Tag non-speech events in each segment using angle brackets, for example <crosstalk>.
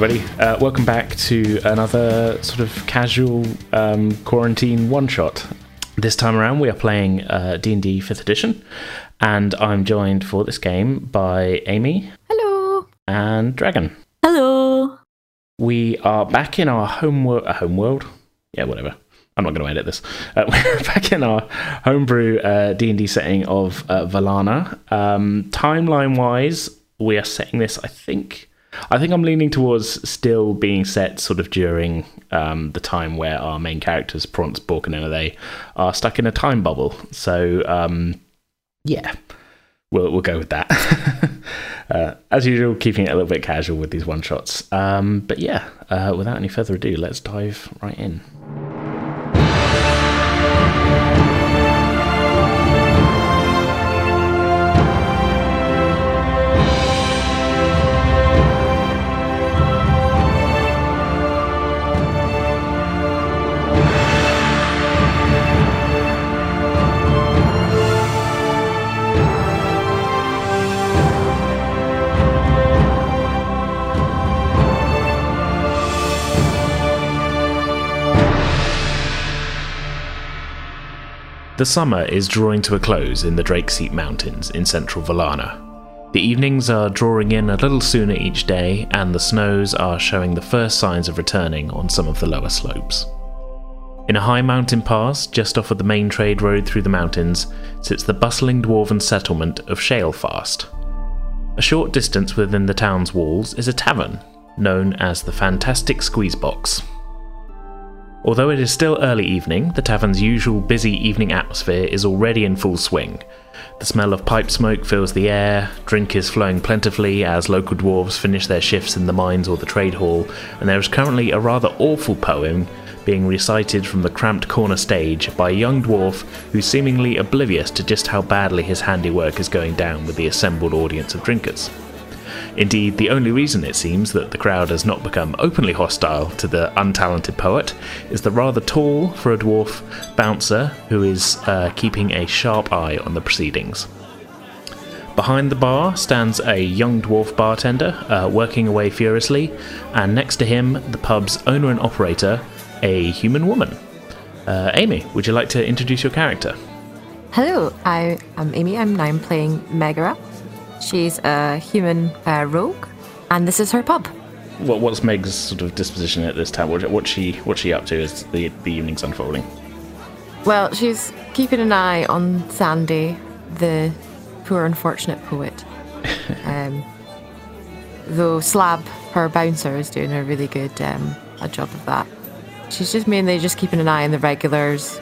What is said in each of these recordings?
everybody. Uh, welcome back to another sort of casual um, quarantine one shot. This time around, we are playing uh, D&D 5th edition, and I'm joined for this game by Amy Hello. and Dragon. Hello. We are back in our home, wor- uh, home world. Yeah, whatever. I'm not going to edit this. Uh, <laughs> we're back in our homebrew uh, D&D setting of uh, Valana. Um, Timeline-wise, we are setting this, I think... I think I'm leaning towards still being set sort of during um, the time where our main characters, Prance, Bork, and Enade, are stuck in a time bubble. So, um, yeah, we'll, we'll go with that. <laughs> uh, as usual, keeping it a little bit casual with these one shots. Um, but yeah, uh, without any further ado, let's dive right in. The summer is drawing to a close in the Drakeseat Mountains in central Valana. The evenings are drawing in a little sooner each day, and the snows are showing the first signs of returning on some of the lower slopes. In a high mountain pass, just off of the main trade road through the mountains, sits the bustling dwarven settlement of Shalefast. A short distance within the town's walls is a tavern, known as the Fantastic Squeezebox. Although it is still early evening, the tavern's usual busy evening atmosphere is already in full swing. The smell of pipe smoke fills the air, drink is flowing plentifully as local dwarves finish their shifts in the mines or the trade hall, and there is currently a rather awful poem being recited from the cramped corner stage by a young dwarf who's seemingly oblivious to just how badly his handiwork is going down with the assembled audience of drinkers. Indeed, the only reason it seems that the crowd has not become openly hostile to the untalented poet is the rather tall, for a dwarf, bouncer who is uh, keeping a sharp eye on the proceedings. Behind the bar stands a young dwarf bartender, uh, working away furiously, and next to him, the pub's owner and operator, a human woman. Uh, Amy, would you like to introduce your character? Hello. I am Amy. I'm now playing Megara. She's a human uh, rogue, and this is her pub. What, what's Meg's sort of disposition at this time? What, what's she what's she up to as the the evening's unfolding? Well, she's keeping an eye on Sandy, the poor unfortunate poet. <laughs> um, though Slab, her bouncer, is doing a really good um, a job of that. She's just mainly just keeping an eye on the regulars,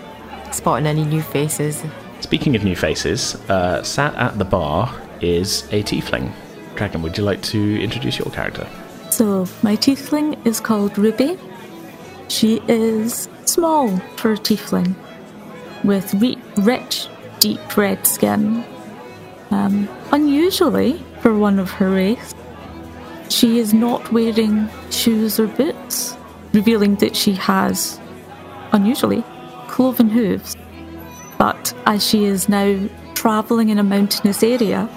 spotting any new faces. Speaking of new faces, uh, sat at the bar is a tiefling. Dragon, would you like to introduce your character? So, my tiefling is called Ruby. She is small for a tiefling, with re- rich, deep red skin. Um, unusually for one of her race, she is not wearing shoes or boots, revealing that she has, unusually, cloven hooves. But as she is now travelling in a mountainous area,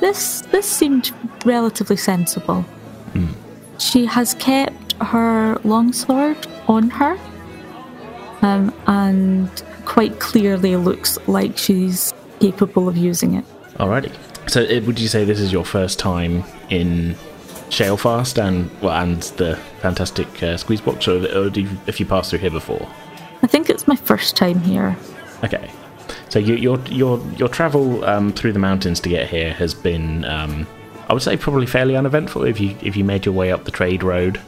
this this seemed relatively sensible. She has kept her longsword on her, um, and quite clearly looks like she's capable of using it. Alrighty. So, would you say this is your first time in Shalefast and well, and the fantastic uh, squeeze box, or, or do you, if you passed through here before? I think it's my first time here. Okay. So you, your your your travel um, through the mountains to get here has been, um, I would say, probably fairly uneventful. If you if you made your way up the trade road,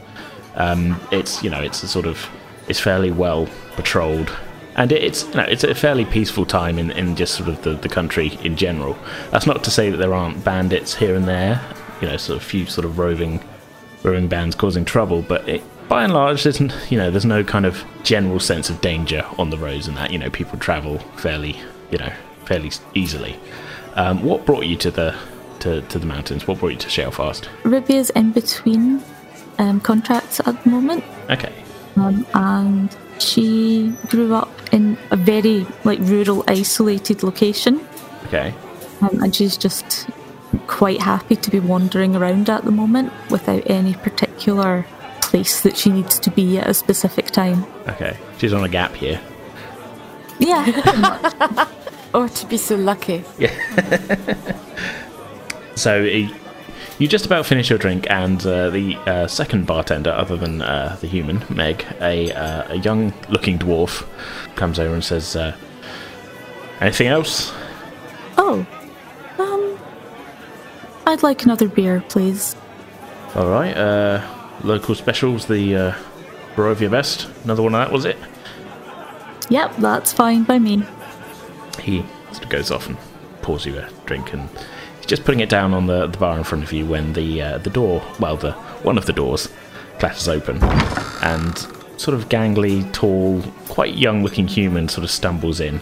um, it's you know it's a sort of it's fairly well patrolled, and it, it's you know it's a fairly peaceful time in, in just sort of the, the country in general. That's not to say that there aren't bandits here and there, you know, sort of few sort of roving roving bands causing trouble, but it, by and large, there's you know there's no kind of general sense of danger on the roads and that you know people travel fairly you know fairly easily. Um, what brought you to the to, to the mountains? What brought you to Shalefast? Is in between um, contracts at the moment, Okay, um, and she grew up in a very like rural, isolated location, okay, um, and she's just quite happy to be wandering around at the moment without any particular place that she needs to be at a specific time. Okay, she's on a gap here. Yeah, much. <laughs> Oh, to be so lucky. Yeah. <laughs> So he, you just about finish your drink, and uh, the uh, second bartender, other than uh, the human Meg, a uh, a young-looking dwarf, comes over and says, uh, "Anything else?" Oh, um, I'd like another beer, please. All right. Uh, local specials, the uh, Barovia Best. Another one of that was it. Yep, that's fine by me. He sort of goes off and pours you a drink, and he's just putting it down on the, the bar in front of you when the uh, the door, well, the one of the doors, clatters open, and sort of gangly, tall, quite young-looking human sort of stumbles in.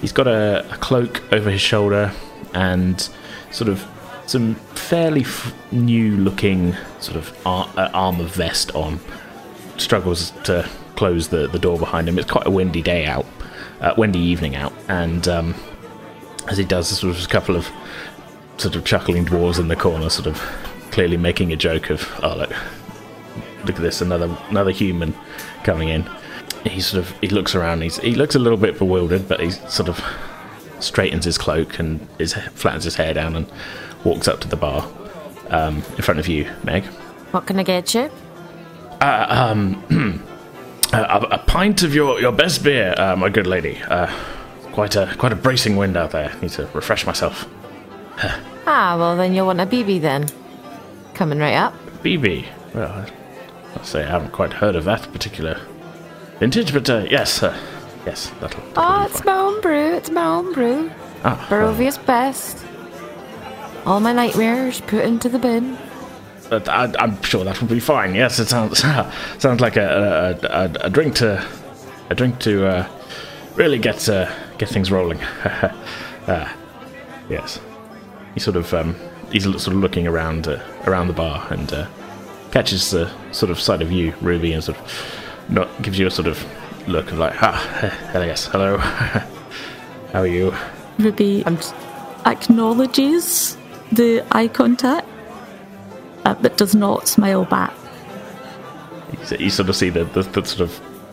He's got a, a cloak over his shoulder and sort of some fairly f- new-looking sort of ar- uh, armor vest on. Struggles to close the, the door behind him. It's quite a windy day out, uh, windy evening out, and um, as he does, sort of a couple of sort of chuckling dwarves in the corner, sort of clearly making a joke of, oh look, look at this, another another human coming in. He sort of he looks around. He's he looks a little bit bewildered, but he sort of straightens his cloak and his flattens his hair down and walks up to the bar um, in front of you, Meg. What can I get you? Uh, <clears throat> a, a pint of your, your best beer, uh, my good lady. Uh, quite a quite a bracing wind out there. Need to refresh myself. <laughs> Ah, well, then you'll want a BB then. Coming right up. BB. Well, I say I haven't quite heard of that particular vintage, but uh, yes, uh, yes, that'll. that'll Oh, it's fine. my own brew. It's my own brew. Ah, well, Barovia's best. All my nightmares put into the bin. But I, I'm sure that will be fine. Yes, it sounds <laughs> sounds like a a, a, a drink to a drink to uh, really get uh, get things rolling. <laughs> uh, yes, he sort of um, he's sort of looking around uh, around the bar and uh, catches the sort of sight of you, Ruby, and sort of not gives you a sort of look of like, ah, <laughs> yes, hello, how are you? Ruby I'm just, acknowledges the eye contact, uh, but does not smile back. You, you sort of see the, the, the sort of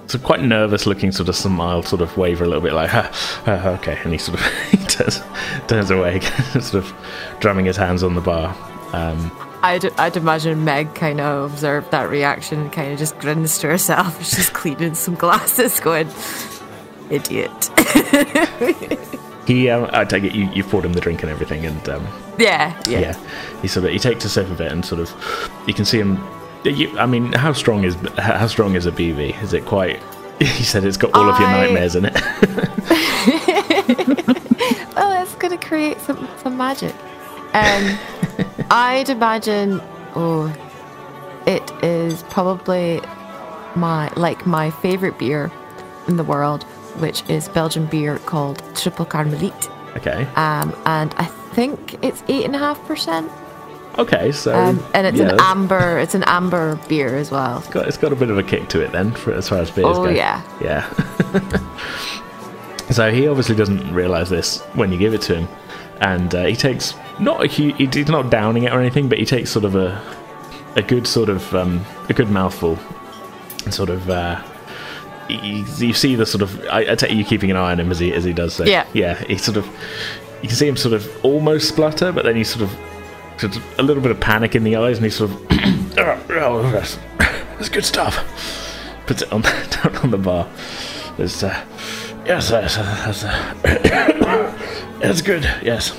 sort of quite nervous looking sort of smile sort of waver a little bit like <laughs> ha, ha, okay and he sort of <laughs> he turns, turns away <laughs> sort of drumming his hands on the bar um, I'd, I'd imagine Meg kind of observed that reaction and kind of just grins to herself she's cleaning some glasses, going, idiot. He um, I take it you, you've poured him the drink and everything and um, yeah, yeah. yeah. he sort of he takes a sip of it and sort of you can see him you, I mean how strong is how strong is a BB is it quite <laughs> he said it's got all of your nightmares in it <laughs> Well, it's going to create some, some magic. Um, <laughs> I'd imagine, oh, it is probably my like my favorite beer in the world, which is Belgian beer called Tripel Karmeliet. okay Um, and I think it's eight and a half percent. okay so Um, and it's yeah, an amber. It's an amber beer as well. It's got, it's got a bit of a kick to it then, for, as far as beers Oh, go. yeah. yeah. <laughs> so he obviously doesn't realise this when you give it to him, and uh, he takes not a huge. He's not downing it or anything, but he takes sort of a a good sort of um, a good mouthful, and sort of. Uh, you, you see the sort of. I, I take you keeping an eye on him as he as he does so. Yeah. yeah. He sort of. You can see him sort of almost splutter, but then he sort of, sort of a little bit of panic in the eyes, and he sort of. <coughs> oh, oh, that's, that's good stuff. Puts it on <laughs> down on the bar. There's, uh, yes, that's, that's, uh, <coughs> that's good. Yes,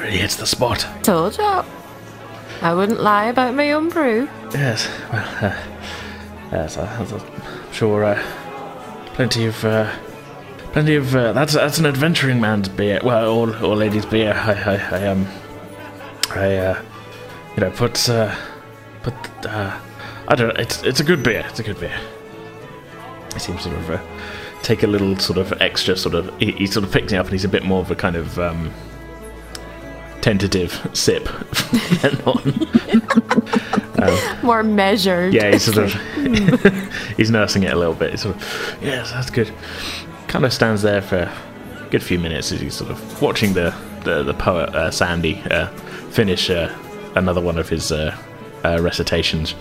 really hits the spot. Told you. I wouldn't lie about my own brew. Yes, well, uh, yes, I, I'm sure. Uh, plenty of, uh, plenty of. Uh, that's that's an adventuring man's beer. Well, or or lady's beer. I, I, I um, I, uh, you know, put, uh, put. Uh, I don't know. It's it's a good beer. It's a good beer. He seems of uh, take a little sort of extra sort of. He, he sort of picks it up and he's a bit more of a kind of um, tentative sip. on. <laughs> More measured. Yeah, he's sort of <laughs> <laughs> he's nursing it a little bit. He's sort of yes, that's good. Kind of stands there for a good few minutes as he's sort of watching the the, the poet uh, Sandy uh, finish uh, another one of his uh, uh, recitations,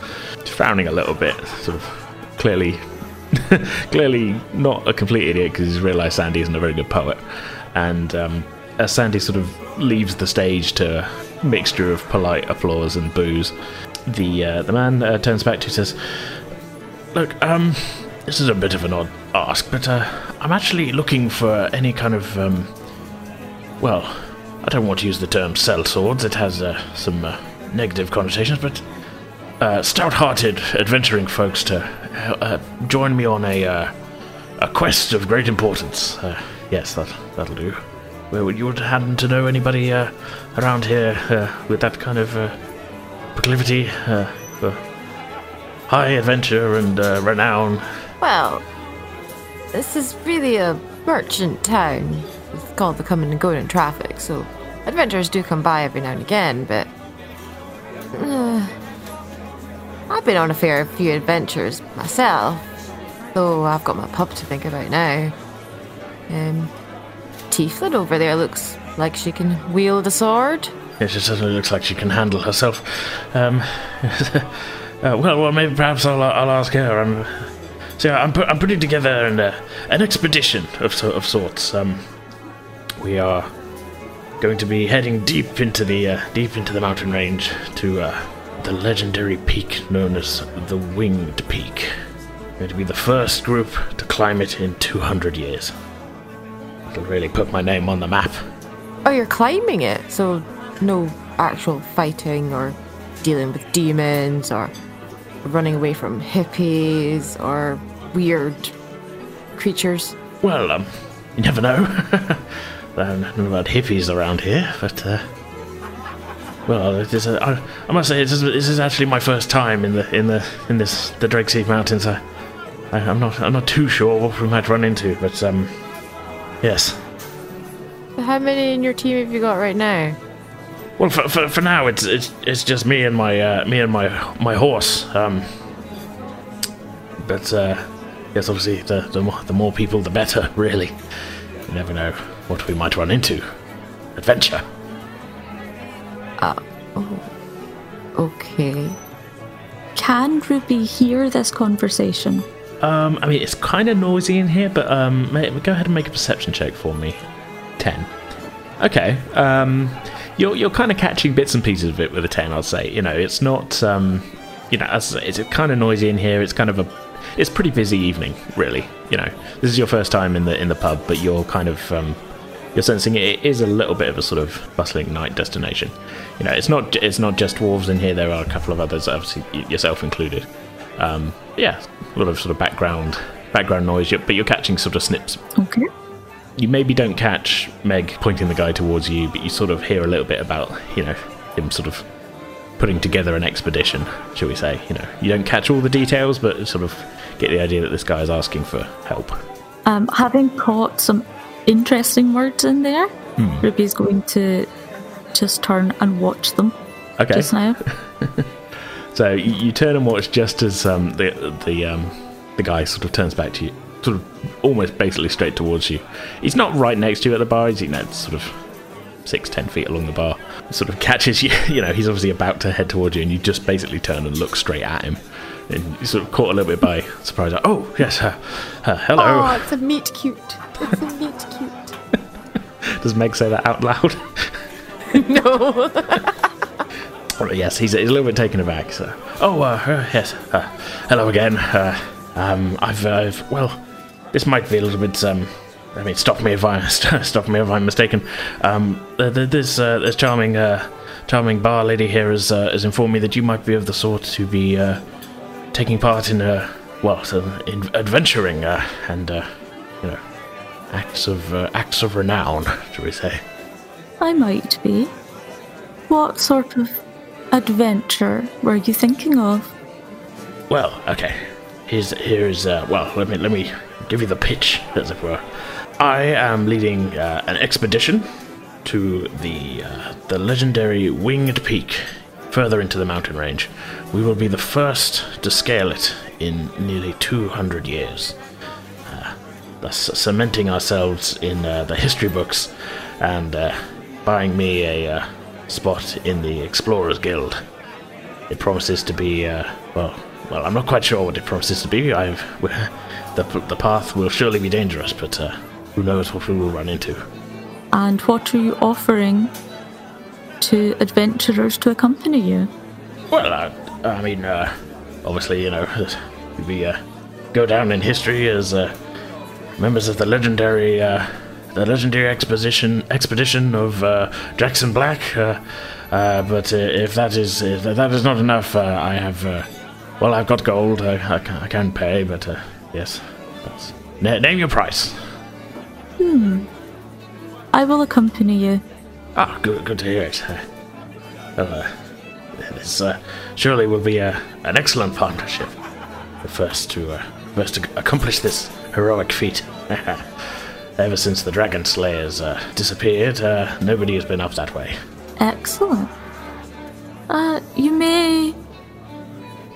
frowning a little bit, sort of clearly, clearly not a complete idiot because he's realised Sandy isn't a very good poet. And um, as Sandy sort of leaves the stage to a mixture of polite applause and boos, the uh, the man uh, turns back to says, "Look, um, this is a bit of an odd ask, but uh, I'm actually looking for any kind of um, well, I don't want to use the term sell swords. It has uh, some uh, negative connotations, but uh, stout-hearted adventuring folks to join me on a a quest of great importance. Yes, that that'll do. Well, would you happen to know anybody uh, around here uh, with that kind of uh, proclivity uh, for high adventure and uh, renown? Well, this is really a merchant town. It's called the coming and going in traffic, so adventurers do come by every now and again, but. Uh, I've been on a fair few adventures myself, though I've got my pup to think about now. Um, Tieflin over there looks like she can wield a sword. Yes, it certainly looks like she can handle herself. Um, <laughs> uh, well, well, maybe perhaps I'll, I'll ask her. I'm, so I'm, pu- I'm putting together an, uh, an expedition of, of sorts. Um, we are going to be heading deep into the uh, deep into the mountain range to uh, the legendary peak known as the Winged Peak. We're going to be the first group to climb it in 200 years. It'll really put my name on the map. Oh, you're climbing it, so no actual fighting or dealing with demons or running away from hippies or weird creatures. Well, um, you never know. I don't know about hippies around here, but uh, well, it is. A, I, I must say, this is, this is actually my first time in the in the in this the Drakeseat Mountains. I, I, I'm not I'm not too sure what we might run into, but um, yes. How many in your team have you got right now? Well, for, for, for now, it's it's it's just me and my uh, me and my my horse. Um, but uh, yes, obviously, the the more, the more people, the better. <laughs> Really, you never know what we might run into. Adventure. Uh, oh. okay. Can Ruby hear this conversation? Um, I mean, it's kind of noisy in here, but um, go ahead and make a perception check for me. Ten. Okay. Um, you're you're kind of catching bits and pieces of it with a ten. I'd say. You know, it's not. Um, you know, as it's kind of noisy in here. It's kind of a. It's pretty busy evening, really. You know, this is your first time in the in the pub, but you're kind of um, you're sensing it is a little bit of a sort of bustling night destination. You know, it's not it's not just dwarves in here. There are a couple of others, obviously yourself included. Um, yeah, a lot of sort of background background noise, but you're catching sort of snips. Okay. You maybe don't catch Meg pointing the guy towards you, but you sort of hear a little bit about you know him sort of putting together an expedition, shall we say? You know, you don't catch all the details, but sort of get the idea that this guy is asking for help. Um, having caught some interesting words in there, Ruby's going to just turn and watch them Okay. just now. <laughs> So you, you turn and watch just as um, the the um, the guy sort of turns back to you, sort of almost basically straight towards you. He's not right next to you at the bar. He's you know sort of six ten feet along the bar. Sort of catches you. <laughs> You know he's obviously about to head towards you, and you just basically turn and look straight at him. And you sort of caught a little bit by surprise. Like, oh yes, uh, uh, hello. Oh, <laughs> it's a meet cute. It's a meet cute. Does Meg say that out loud? <laughs> no. Yes, he's, he's a little bit taken aback. So, oh, uh, uh, yes, uh, hello again. Uh, um, I've, uh, I've, well, this might be a little bit. Um, I mean, stop me if I <laughs> stop me if I'm mistaken. Um, th- this uh, this charming, uh, charming bar lady here has uh, has informed me that you might be of the sort to be uh, taking part in, uh, well, so in adventuring uh, and uh, you know, acts of uh, acts of renown, <laughs> shall we say? I might be. What sort of adventure were you thinking of? Well, okay. Here's here's uh, well. Let me let me give you the pitch, as it were. I am leading uh, an expedition to the uh, the legendary Winged Peak, further into the mountain range. We will be the first to scale it in nearly 200 years, uh, thus cementing ourselves in uh, the history books and uh, buying me a spot in the Explorers Guild. It promises to be, uh, well, well, I'm not quite sure what it promises to be. I've, <laughs> the, the path will surely be dangerous, but uh, who knows what we will run into. And what are you offering to adventurers to accompany you? Well, I, I mean, uh, obviously, you know, <laughs> we uh, go down in history as uh, members of the legendary, uh, the legendary expedition expedition of uh, Jackson Black. Uh, uh, but uh, if that is if that is not enough, uh, I have, uh, well, I've got gold. I, I, can, I can pay, but uh, yes, that's, na- name your price. Hmm. I will accompany you. Ah, good, good to hear it. <laughs> Well, uh, this uh, surely will be an excellent partnership. The first to uh, first to accomplish this heroic feat. <laughs> Ever since the Dragon Slayers uh, disappeared, uh, nobody has been up that way. Excellent. Uh, you may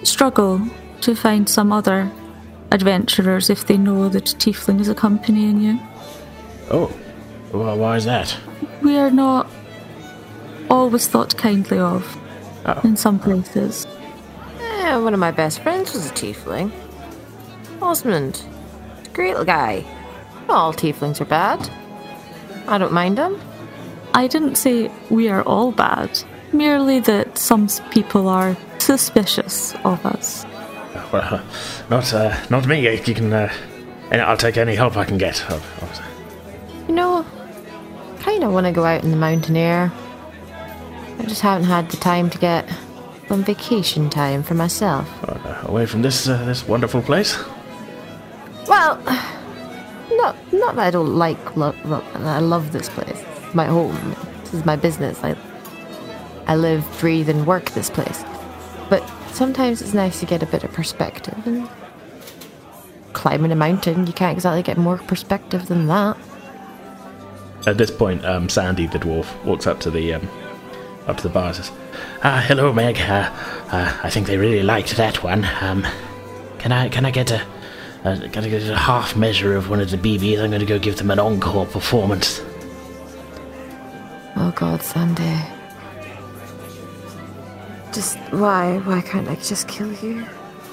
struggle to find some other adventurers if they know that Tiefling is accompanying you. Oh, well, why is that? We are not always thought kindly of Oh. in some places. Eh, one of my best friends was a tiefling. Osmond. Great little guy. Not all tieflings are bad. I don't mind them. I didn't say we are all bad, merely that some people are suspicious of us. Well, uh, not uh, not me. You can. Uh, and I'll take any help I can get. obviously. You know, I kind of want to go out in the mountain air. I just haven't had the time to get some vacation time for myself. Uh, away from this uh, this wonderful place. Well, not that I don't like I love this place. It's my home. This is my business. I I live, breathe, and work this place. But sometimes it's nice to get a bit of perspective. And climbing a mountain, you can't exactly get more perspective than that. At this point, um, Sandy the dwarf walks up to the um, up to the bar. and Says, "Ah, hello, Meg. Uh, uh, I think they really liked that one. Um, can I can I get a uh, can I get a half measure of one of the BBs? I'm going to go give them an encore performance." Oh God, Sandy. Just why? Why can't I just kill you?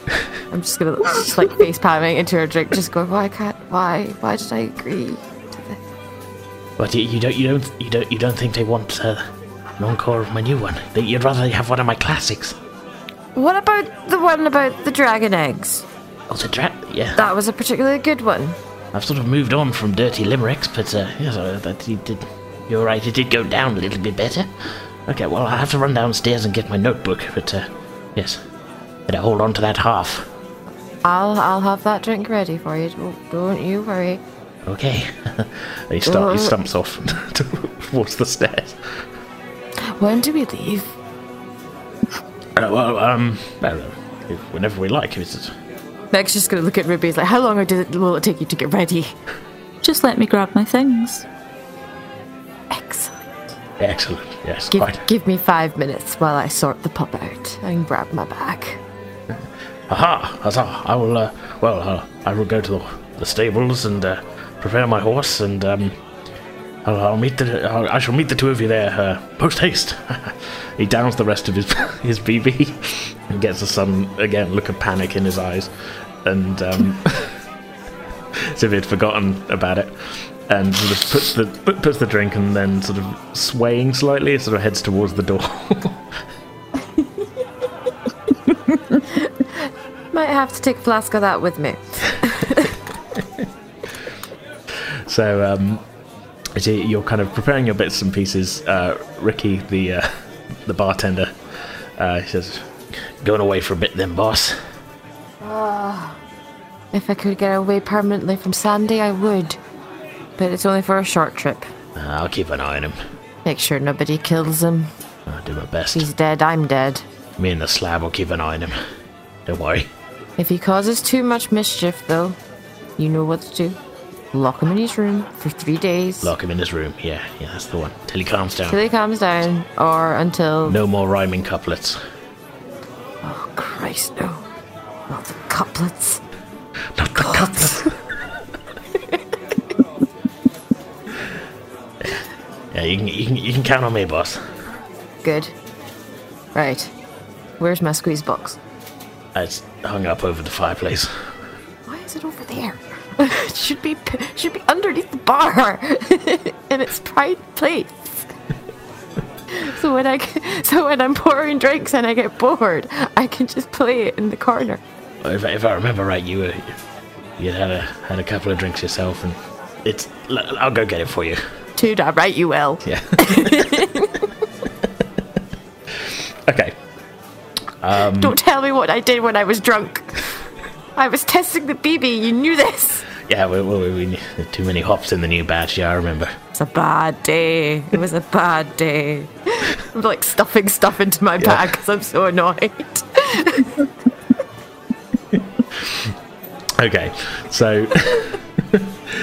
<laughs> I'm just gonna just like face palming into her drink, just go. Why can't? Why? Why did I agree? To this? But you, you don't you don't you don't you don't think they want uh, an encore of my new one? They, you'd rather have one of my classics. What about the one about the dragon eggs? Oh, the dra- yeah. That was a particularly good one. I've sort of moved on from dirty limericks, but uh, yes, uh, that you did. You're right. It did go down a little bit better. Okay, well, I have to run downstairs and get my notebook, but uh, yes, better hold on to that half. I'll I'll have that drink ready for you. Don't, don't you worry. Okay. <laughs> he, start, he stumps off <laughs> towards the stairs. When do we leave? Uh, well, um, whenever we like. It's, Meg's just gonna look at Ruby. He's like, "How long did it, will it take you to get ready?" Just let me grab my things. Excellent. excellent. Yes, Give quite. give me five minutes while I sort the pup out and grab my bag. Aha! Huzzah! I will. Uh, well, uh, I will go to the, the stables and uh, prepare my horse, and um, I'll, I'll meet the. I'll, I shall meet the two of you there uh, post haste. <laughs> he downs the rest of his <laughs> his BB and gets the sun again. Look of panic in his eyes, and um, as if he'd forgotten about it. And sort of puts the puts the drink and then sort of swaying slightly, sort of heads towards the door. <laughs> Might have to take a flask of that with me. So um, as you- you're kind of preparing your bits and pieces. Uh, Ricky, the uh, <laughs> the bartender, uh, he says, "Going away for a bit, then, boss." If I could get away permanently from Sandy, I would. But it's only for a short trip. I'll keep an eye on him. Make sure nobody kills him. I'll do my best. He's dead, I'm dead. Me and the slab will keep an eye on him. Don't worry. If he causes too much mischief, though, you know what to do. Lock him in his room for three days Lock him in his room. Yeah, yeah, that's the one. Till he calms down. till he calms down, or until. No more rhyming couplets. Oh, Christ, no. Not the couplets. Not the couplets. <laughs> yeah, you can, you can you can count on me, boss. Good. Right. Where's my squeeze box? It's hung up over the fireplace. Why is it over there? It <laughs> should be should be underneath the bar <laughs> in its pride place. <laughs> so when I so when I'm pouring drinks and I get bored, I can just play it in the corner. If, if I remember right, you were you had a had a couple of drinks yourself, and it's. I'll go get it for you. Too damn right you will. Yeah. okay. Um, Don't tell me what I did when I was drunk. I was testing the BB. You knew this. Yeah, we, we, we, too many hops in the new batch. Yeah, I remember. It's a bad day. It was a bad day. I'm like stuffing stuff into my bag because I'm so annoyed. okay, so <laughs>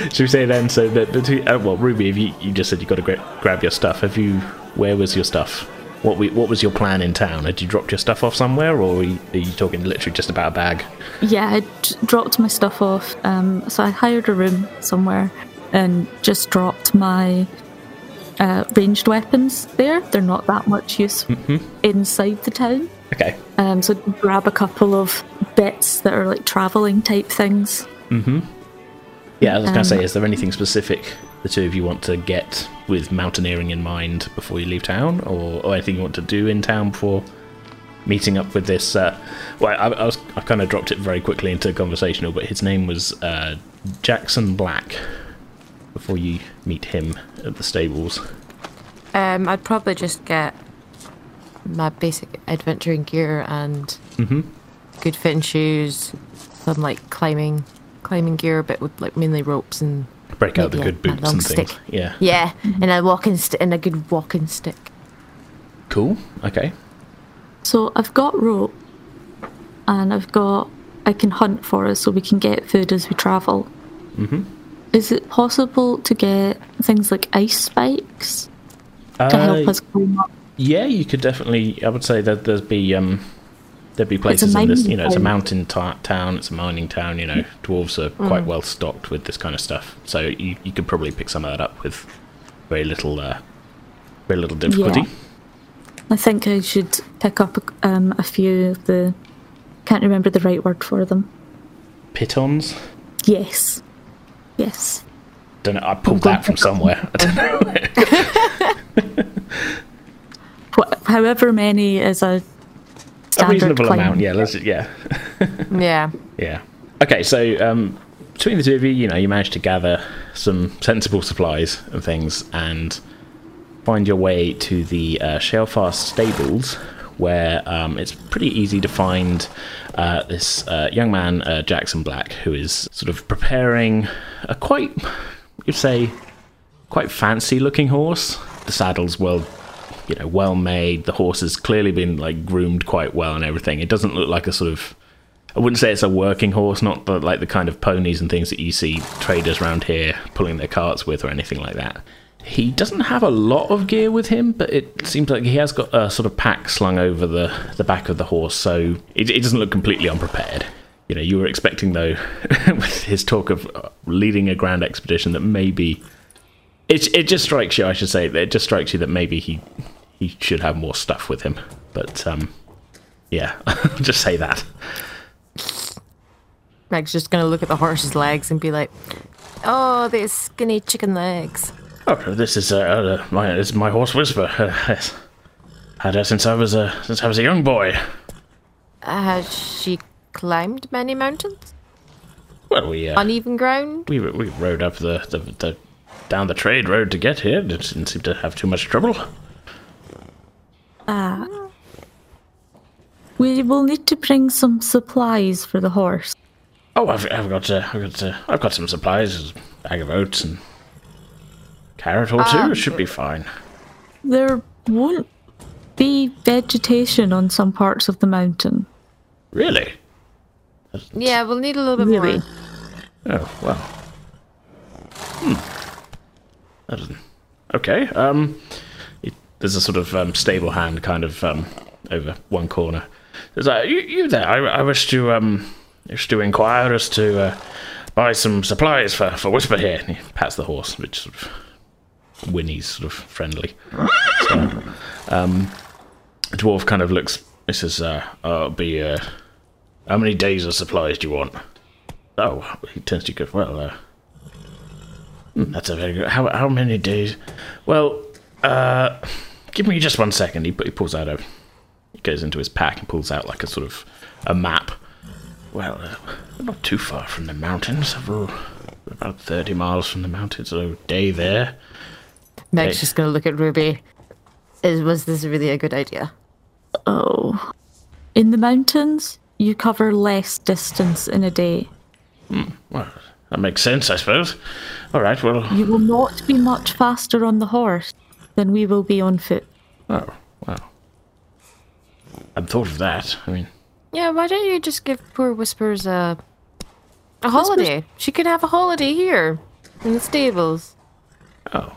should we say then? So the two, uh, well, Ruby, you, you just said you got to gra- grab your stuff. Have you? Where was your stuff? What we, what was your plan in town? Had you dropped your stuff off somewhere, or are you, are you talking literally just about a bag? Yeah, I d- dropped my stuff off. Um, so I hired a room somewhere and just dropped my uh, ranged weapons there. They're not that much use inside the town. Okay. Um, so grab a couple of bits that are like traveling type things. Mm-hmm. Yeah, I was going Um, to say, is there anything specific the two of you want to get with mountaineering in mind before you leave town, or, or anything you want to do in town before meeting up with this? Uh, well, I, I was I kind of dropped it very quickly into conversational, but his name was uh, Jackson Black. Before you meet him at the stables, Um, I'd probably just get my basic adventuring gear and good fitting shoes, some like climbing climbing gear, but with like mainly ropes and break out the good a boots long and things. stick. Yeah, yeah, and a walking st- and a good walking stick. cool. Okay, So I've got rope and I've got I can hunt for us so we can get food as we travel. Mm-hmm. Is it possible to get things like ice spikes to help Uh, us climb up? Yeah, you could definitely. I would say that there'd be um, there'd be places in this. You know, it's a mountain ta town. It's a mining town. You know, dwarves are quite well stocked with this kind of stuff. So you you could probably pick some of that up with very little uh, very little difficulty. Yeah. I think I should pick up um, a few of the. Can't remember the right word for them. Pitons. Yes. Yes. Don't know. I pulled that from somewhere. I don't know. <laughs> However many is a a reasonable climb. amount. Yeah. Let's. Yeah. <laughs> Yeah. Yeah. Okay, so um, between the two of you, you know, you managed to gather some sensible supplies and things, and find your way to the uh, Shalefast stables, where um, it's pretty easy to find uh, this uh, young man, uh, Jackson Black, who is sort of preparing a quite, you'd say, quite fancy-looking horse. The saddle's well you know, well made. The horse has clearly been like groomed quite well and everything. It doesn't look like a sort of I wouldn't say it's a working horse, not the, like the kind of ponies and things that you see traders around here pulling their carts with or anything like that. He doesn't have a lot of gear with him, but it seems like he has got a sort of pack slung over the, the back of the horse, so it, it doesn't look completely unprepared. You know, you were expecting though, <laughs> with his talk of uh, leading a grand expedition, that maybe it it just strikes you. I should say it just strikes you that maybe he he should have more stuff with him. But um, yeah, <laughs> just say that. Meg's just gonna look at the horse's legs and be like, "Oh, these skinny chicken legs." Oh, this is uh, uh, my this is my horse Whisper. Uh. <laughs> Had her since I was a since I was a young boy. Has she climbed many mountains? Well, we uh, Uneven ground? we we rode up the, the the down the trade road to get here. Didn't seem to have too much trouble. We will need to bring some supplies for the horse. Oh, I've, I've got uh, I've got uh, I've got some supplies, a bag of oats and carrot or two. it should be fine. There won't be vegetation on some parts of the mountain. Really? Yeah, we'll need a little bit Really? more. Oh well. Hmm. That doesn't. Okay. Um, it, there's a sort of um, stable hand kind of um, over one corner. There's like, you, you there? I, I wish to um, wish to inquire as to uh, buy some supplies for, for Whisper here. And he pats the horse, which sort of whinnies, sort of friendly. So, um, The dwarf kind of looks. He says, uh, "I'll be. Uh, how many days of supplies do you want?" Oh, he turns to you. Well, uh, hmm, that's a very good. How how many days? Well, uh, give me just one second. He, he pulls out a. He goes into his pack and pulls out like a sort of a map. Well, uh, we're not too far from the mountains. We're about thirty miles from the mountains. So day there. Meg's Hey. just gonna look at Ruby. Is was this really a good idea? Oh. In the mountains, you cover less distance in a day. Well, that makes sense, I suppose. All right. Well. You will not be much faster on the horse than we will be on foot. Oh, wow. I'd thought of that. I mean, Yeah, why don't you just give poor Whispers a a holiday? She could have a holiday here in the stables. oh,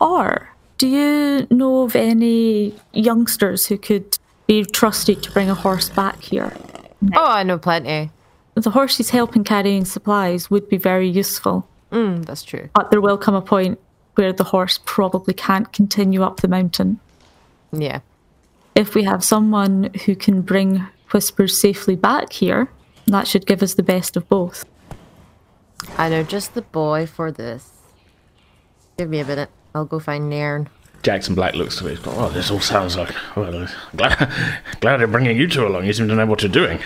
Or do you know of any youngsters who could be trusted to bring a horse back here? Oh, I know plenty. The horse he's helping carrying supplies would be very useful, Mm, that's true. but there will come a point where the horse probably can't continue up the mountain. Yeah. If we have someone who can bring Whispers safely back here, that should give us the best of both. I know just the boy for this. Give me a minute. I'll go find Nairn. Jackson Black looks to it. Oh, this all sounds like. Well, uh, glad, <laughs> glad they're bringing you two along. You seem to know what you're doing.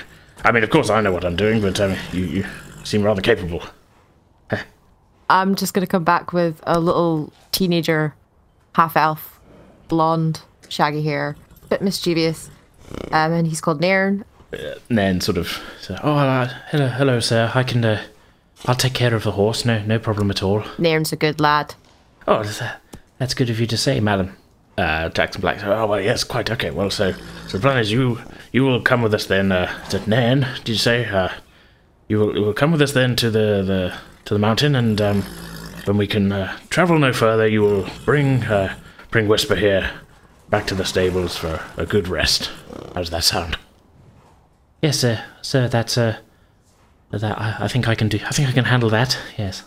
I mean, of course, I know what I'm doing, but um, you, you seem rather capable. I'm just gonna come back with a little teenager, half elf, blonde, shaggy hair, a bit mischievous. Um, and he's called Nairn. Nairn sort of "Oh, uh, hello, hello, sir. I can. Uh, I'll take care of the horse. No, no problem at all." Nairn's a good lad. Oh, that's, uh, that's good of you to say, madam. Uh, Jackson Black "Oh well, yes, quite okay. Well, so, so the plan is you you will come with us then. Uh, to Nairn, did you say? Uh, you will, you will come with us then to the, the to the mountain, and um, when we can uh, travel no further, you will bring uh, bring Whisper here back to the stables for a good rest. How does that sound? Yes, sir. Sir, that's uh, that I, I think I can do. I think I can handle that. Yes.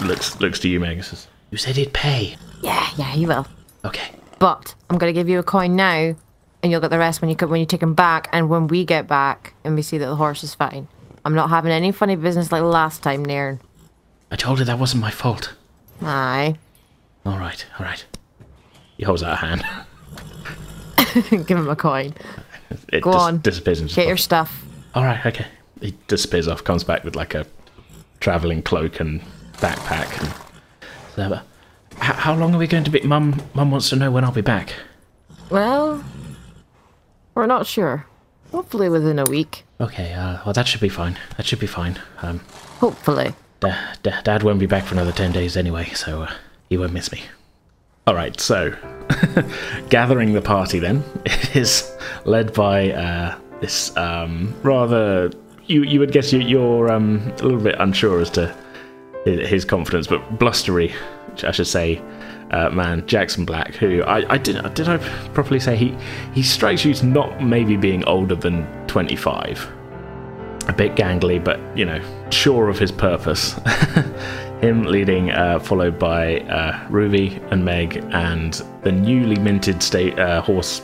Looks looks to you, Meg. and Says, you said he'd pay. Yeah, yeah, he will. Okay. But I'm gonna give you a coin now, and you'll get the rest when you when you take him back, and when we get back and we see that the horse is fine. I'm not having any funny business like last time, Nairn. I told her that wasn't my fault. Aye. All right, all right. He holds out a hand. <laughs> give him a coin. It Go dis- on. disappears into Get your stuff. All right, okay. He disappears off, comes back with like a traveling cloak and backpack. And uh, h- how long are we going to be? Mum, Mum wants to know when I'll be back. Well, we're not sure. Hopefully within a week. Okay, uh, well that should be fine. That should be fine. Um, Hopefully. Da- da- Dad won't be back for another ten days anyway, so uh, he won't miss me. All right, so <laughs> gathering the party then it <laughs> is led by uh, this um, rather you you would guess you, you're um, a little bit unsure as to his confidence, but blustery, I should say, uh, man Jackson Black, who I, I did did I properly say he he strikes you as not maybe being older than twenty five a bit gangly, but you know, sure of his purpose. <laughs> Him leading, uh, followed by uh, Ruby and Meg and the newly minted state uh, horse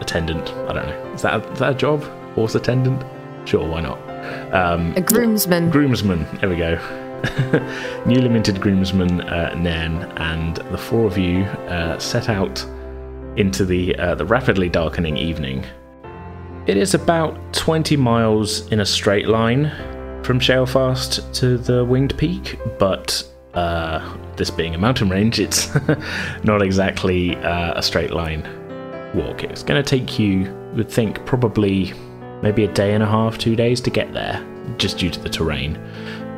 attendant. I don't know. Is that is that a job? Horse attendant? Sure, why not? Um, A groomsman. groomsman. There we go. <laughs> Newly minted groomsman uh, and the four of you uh, set out into the uh, the rapidly darkening evening. It is about 20 miles in a straight line from Shalefast to the Winged Peak, but uh, this being a mountain range, it's <laughs> not exactly uh, a straight line walk. It's going to take you, would think, probably maybe a day and a half, two days to get there, just due to the terrain.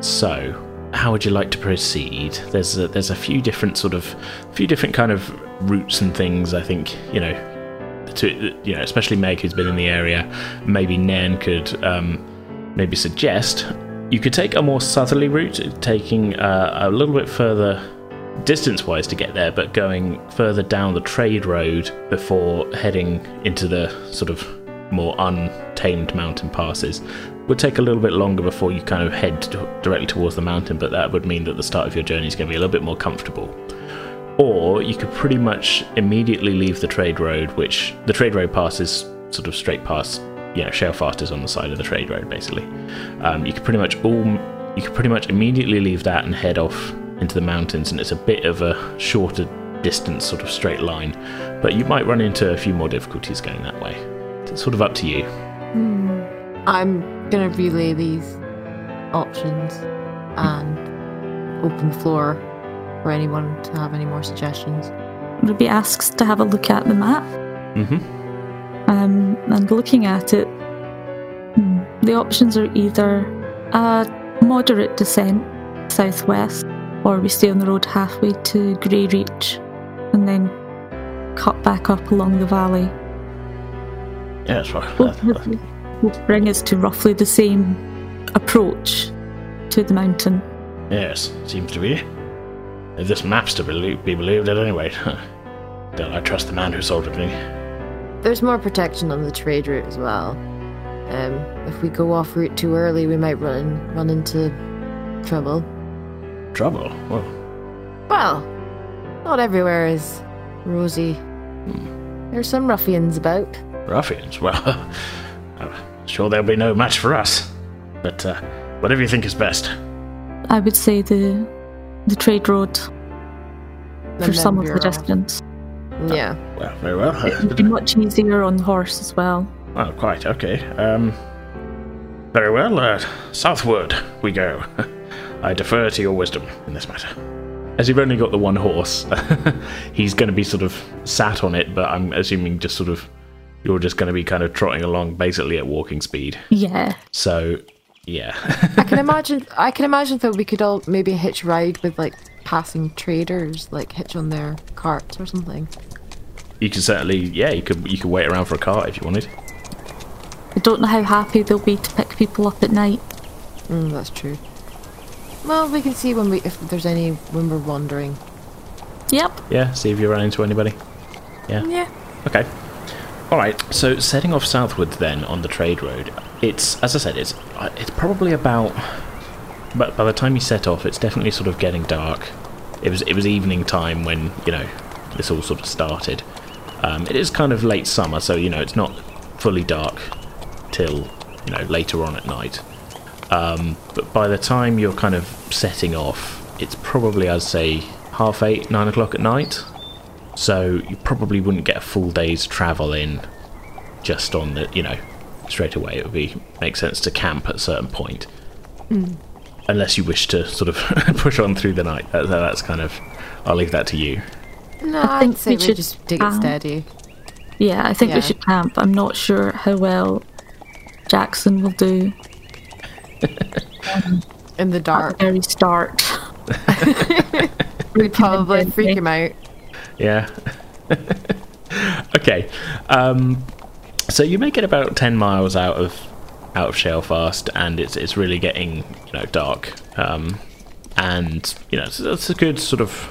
So, how would you like to proceed? There's a, there's a few different sort of, few different kind of routes and things. I think you know to you know, especially Meg, who's been in the area, maybe Nairn could um, maybe suggest you could take a more southerly route, taking uh, a little bit further distance-wise to get there, but going further down the trade road before heading into the sort of more untamed mountain passes. Would take a little bit longer before you kind of head directly towards the mountain, but that would mean that the start of your journey is going to be a little bit more comfortable. or you could pretty much immediately leave the trade road, which the trade road passes sort of straight past. You know, Shalefast is on the side of the trade road, basically. Um, you could pretty much all you could pretty much immediately leave that and head off into the mountains, and it's a bit of a shorter distance, sort of straight line. But you might run into a few more difficulties going that way. It's sort of up to you. I'm gonna relay these options and open the floor for anyone to have any more suggestions. Ruby asks to have a look at the map. Mm-hmm. Um, and looking at it, hmm, the options are either a moderate descent southwest, or we stay on the road halfway to Grey Reach and then cut back up along the valley. Yeah, that's right. Would bring us to roughly the same approach to the mountain. Yes, seems to be. If this map's to be believed at any rate, don't I trust the man who sold it to me? There's more protection on the trade route as well. Um, if we go off route too early, we might run run into trouble. Trouble? Well, Well, not everywhere is rosy. There's some ruffians about. ruffians. Well, I'm <laughs> sure there'll be no match for us. But uh, whatever you think is best. I would say the the trade road And for some of the we're Yeah. Well, very well. It would be much easier on horse as well. Oh, quite okay. Um, very well. Uh, southward we go. <laughs> I defer to your wisdom in this matter. As you've only got the one horse, <laughs> he's going to be sort of sat on it, but I'm assuming just sort of you're just going to be kind of trotting along, basically at walking speed. Yeah. So, yeah, <laughs> I can imagine. I can imagine that we could all maybe hitch ride with like passing traders, like hitch on their carts or something. you can certainly, yeah, you could you could wait around for a cart if you wanted. I don't know how happy they'll be to pick people up at night. Mm, that's true. Well, we can see when we if there's any when we're wandering. Yep. Yeah, see if you run into anybody. Yeah. Yeah. Okay. All right. So setting off southwards then on the trade road, it's as I said, it's uh, it's probably about. But by the time you set off, it's definitely sort of getting dark. It was it was evening time when you know this all sort of started. Um, it is kind of late summer, so you know it's not fully dark till you know later on at night. Um, but by the time you're kind of setting off, it's probably I'd say half eight, nine o'clock at night. So you probably wouldn't get a full day's travel in just on the, you know, straight away. It would be make sense to camp at a certain point, unless you wish to sort of <laughs> push on through the night. That, that's kind of, I'll leave that to you. No, I I'd think say we we should just take it steady. Yeah, I think Yeah. we should camp. I'm not sure how well Jackson will do In the dark. at dark, the very start. <laughs> we'd probably freak him out. Yeah. <laughs> okay. Um, so you make it about ten miles out of out of Shalefast, and it's it's really getting you know dark. Um, and you know it's, it's a good sort of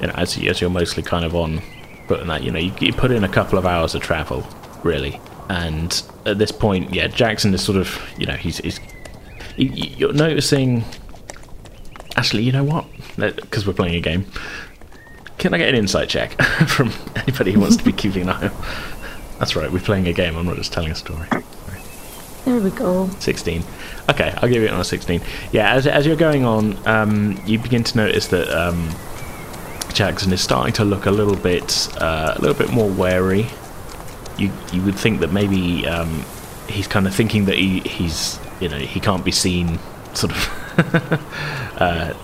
you know as, as you're mostly kind of on putting that you know you, you put in a couple of hours of travel really, and at this point, yeah, Jackson is sort of you know he's he's you- you- you're noticing. Actually, you know what? Because we're playing a game. Can I get an insight check <laughs> from anybody who wants to be keeping an eye on? That's right, we're playing a game, I'm not just telling a story. There we go. 16. Okay, I'll give it on a 16. Yeah, as, as you're going on, um, you begin to notice that um, Jackson is starting to look a little bit, uh, a little bit more wary. You you would think that maybe um, he's kind of thinking that he, he's you know he can't be seen sort of <laughs> uh,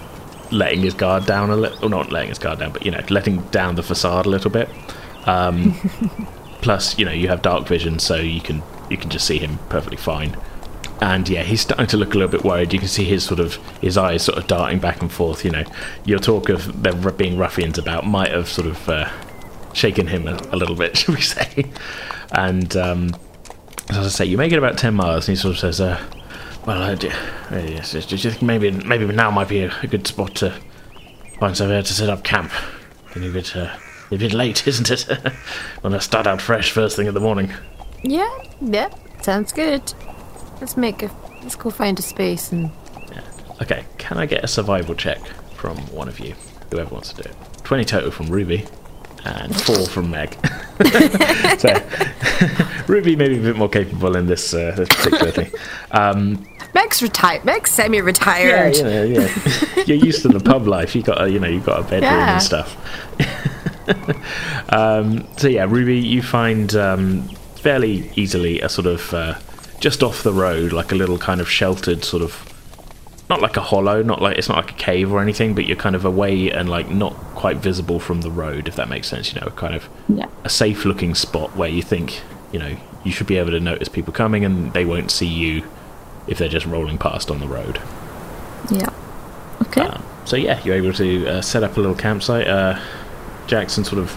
letting his guard down a little, or not letting his guard down, but you know letting down the facade a little bit. Um, <laughs> plus, you know you have dark vision, so you can you can just see him perfectly fine. And yeah, he's starting to look a little bit worried. You can see his sort of his eyes sort of darting back and forth. You know, your talk of there being ruffians about might have sort of uh, shaken him a, a little bit, <laughs> should we say? And um, as I say, you make it about ten miles, and he sort of says, uh, "Well, uh, do, yes, do you think maybe maybe now might be a, good spot to find somewhere to set up camp. Getting a bit uh, a bit late, <laughs> isn't it? <laughs> when I start out fresh first thing in the morning." Yeah, yeah, sounds good. Let's make a. Let's go find a space and. Yeah. Okay, can I get a survival check from one of you? whoever wants to do it. 20 total from Ruby, and 4 from Meg. <laughs> so, <laughs> Ruby may be a bit more capable in this, uh, this particular thing. Um, Meg's retired. Meg's semi-retired. Yeah, you know, yeah. <laughs> You're used to the pub life. You got, a, you know, you've got a bedroom Yeah. and stuff. um, so yeah, Ruby, you find um, fairly easily a sort of uh, just off the road, like a little kind of sheltered sort of, not like a hollow, not like it's not like a cave or anything, but you're kind of away and like not quite visible from the road, if that makes sense. You know, kind of Yeah. a safe looking spot where you think, you know, you should be able to notice people coming and they won't see you if they're just rolling past on the road. Yeah. Okay. Um, so yeah, you're able to uh, set up a little campsite. Uh, Jackson sort of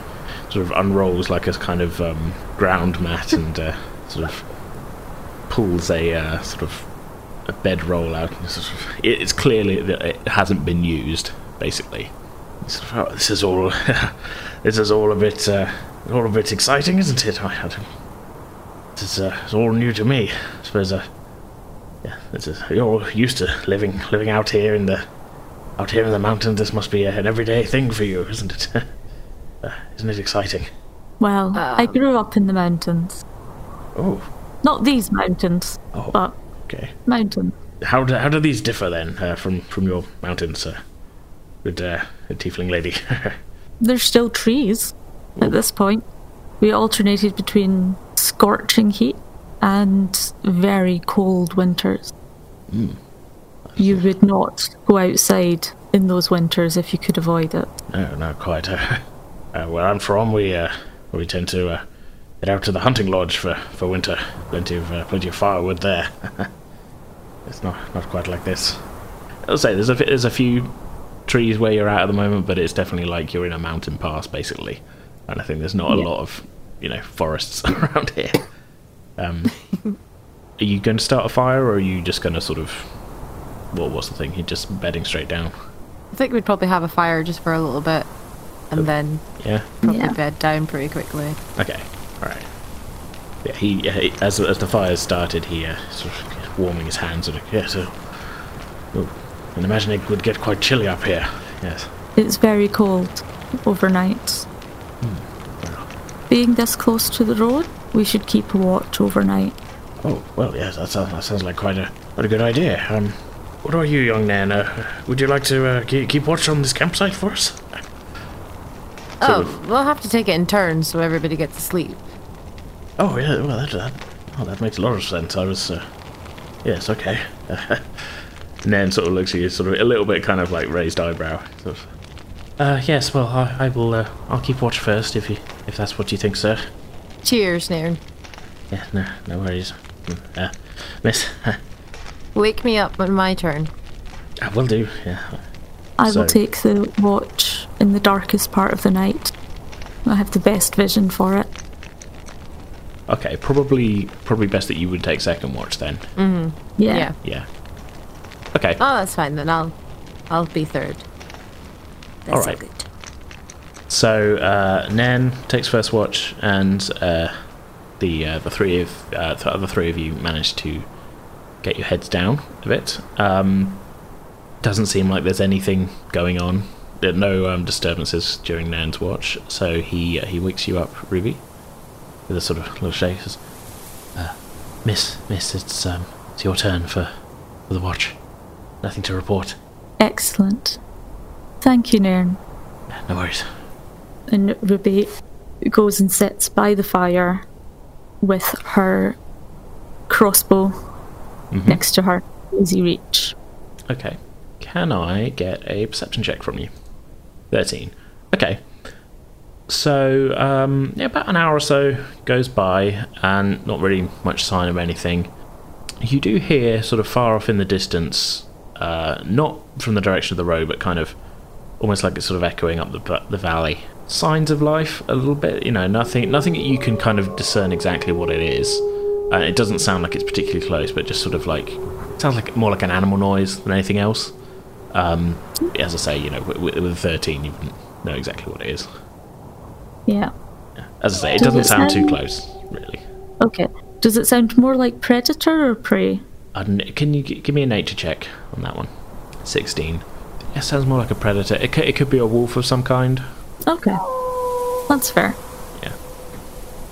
sort of unrolls like a kind of um, ground mat and uh, sort of pulls a uh, sort of a bedroll out. And sort of, it's clearly that it hasn't been used. Basically, sort of, oh, this is all <laughs> this is all a bit uh, all a bit exciting, isn't it? I, I is uh, it's all new to me. I suppose. Uh, yeah, you're all used to living living out here in the out here in the mountains. This must be an everyday thing for you, isn't it? <laughs> uh, isn't it exciting? well, I um, grew up in the mountains. Oh, Not these mountains, Oh. but okay. mountains. How do how do these differ then uh, from from your mountains, uh, good uh, tiefling lady? <laughs> There's still trees at this point. We alternated between scorching heat and very cold winters. You would not go outside in those winters if you could avoid it. no, not quite. <laughs> Uh, where I'm from, we uh, we tend to uh, head out to the hunting lodge for, for winter. Plenty of uh, plenty of firewood there. <laughs> it's not not quite like this. I'll say there's a there's a few trees where you're at at the moment, but it's definitely like you're in a mountain pass basically, and I think there's not a Yeah. lot of you know forests <laughs> around here. Um, <laughs> are you going to start a fire, or are you just going to sort of what what's the thing? You're just bedding straight down. I think we'd probably have a fire just for a little bit, and then Yeah. probably Yeah. bed down pretty quickly. Okay, all right. Yeah, he, he as as the fire started, he uh, sort of warming his hands and yeah, so. Oh, and imagine it would get quite chilly up here. Yes. It's very cold overnight. Being this close to the road, we should keep a watch overnight. Oh well, yes, that sounds, that sounds like quite a quite a good idea. Um, what are you, young man? Uh, would you like to uh, keep, keep watch on this campsite for us? Oh, we'll have to take it in turns so everybody gets to sleep. Oh yeah, well that that, oh, that makes a lot of sense. I was, uh, yes, okay. <laughs> and then sort of looks at you, sort of a little bit, kind of like raised eyebrow. Sort of, uh, yes, well, I, I will. Uh, I'll keep watch first, if you, if that's what you think, sir. Cheers, Nairn. Yeah, no, no worries. Mm, Uh, miss, <laughs> Wake me up on my turn. I will do. Yeah. I So- will take the watch in the darkest part of the night. I have the best vision for it. Okay, probably, probably best that you would take second watch then. Yeah. Yeah. Yeah. Okay. Oh, that's fine then. I'll, I'll be third. That's All so right. good. So uh, Nan takes first watch, and uh, the uh, the three of uh, the other three of you manage to get your heads down a bit. Um, doesn't seem like there's anything going on. There are no um, disturbances during Nan's watch, so he uh, he wakes you up, Ruby, with a sort of little shake. Says, uh, "Miss, Miss, it's um, it's your turn for for the watch. Nothing to report. Excellent. Thank you, Nairn. No worries." And Ruby goes and sits by the fire with her crossbow next to her, easy reach. Okay. Can I get a perception check from you? 13. Okay. So, um, yeah, about an hour or so goes by, and not really much sign of anything. You do hear, sort of far off in the distance, uh, not from the direction of the road, but kind of almost like it's sort of echoing up the, the valley. Signs of life, a little bit, you know, nothing, nothing that you can kind of discern exactly what it is. And it doesn't sound like it's particularly close, but just sort of like sounds like more like an animal noise than anything else. Um, as I say, you know, with, with 13, you wouldn't know exactly what it is. Yeah. As I say, it Does doesn't it sound too close, really. Okay. Does it sound more like predator or prey? I don't- Can you g- give me a nature check on that one? 16. It sounds more like a predator. It could, it could be a wolf of some kind. Okay. That's fair.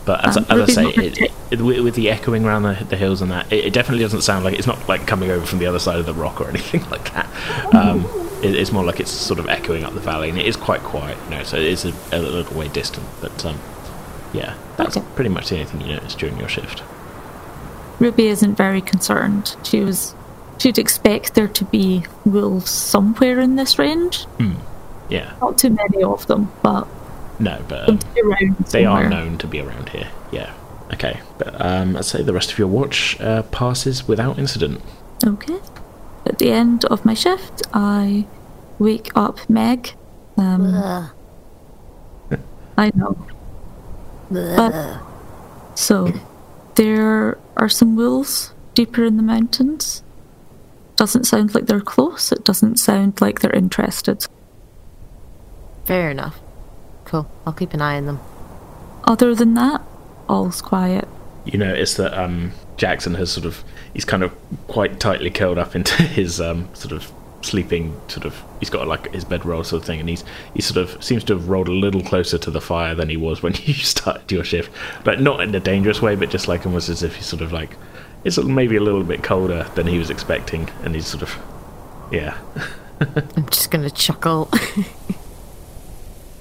But as, Um, as I say, it, it, with, the echoing around the, the hills and that, it, it definitely doesn't sound like it's not like coming over from the other side of the rock or <laughs> anything like that. Um, it, it's more like it's sort of echoing up the valley, and it is quite quiet, you know. So it is a, a little way distant, but um, yeah, that's Okay. pretty much the only thing you notice during your shift. Ruby isn't very concerned. She was. She'd expect there to be wolves somewhere in this range. Yeah, Not too many of them, but no, but um, to be around they are known to be around here. Yeah, okay. But um, I'd say the rest of your watch uh, passes without incident. Okay. At the end of my shift, I wake up Meg. Um, I know. But, so, there are some wolves deeper in the mountains. Doesn't sound like they're close. It doesn't sound like they're interested. Fair enough. Cool. I'll keep an eye on them. Other than that, all's quiet. you notice that um, Jackson has sort of he's kind of quite tightly curled up into <laughs> his um, sort of sleeping sort of he's got like his bedroll sort of thing and he's he sort of seems to have rolled a little closer to the fire than he was when <laughs> you started your shift but not in a dangerous way but just like almost as if he's sort of like it's maybe a little bit colder than he was expecting and he's sort of yeah <laughs> I'm just gonna chuckle.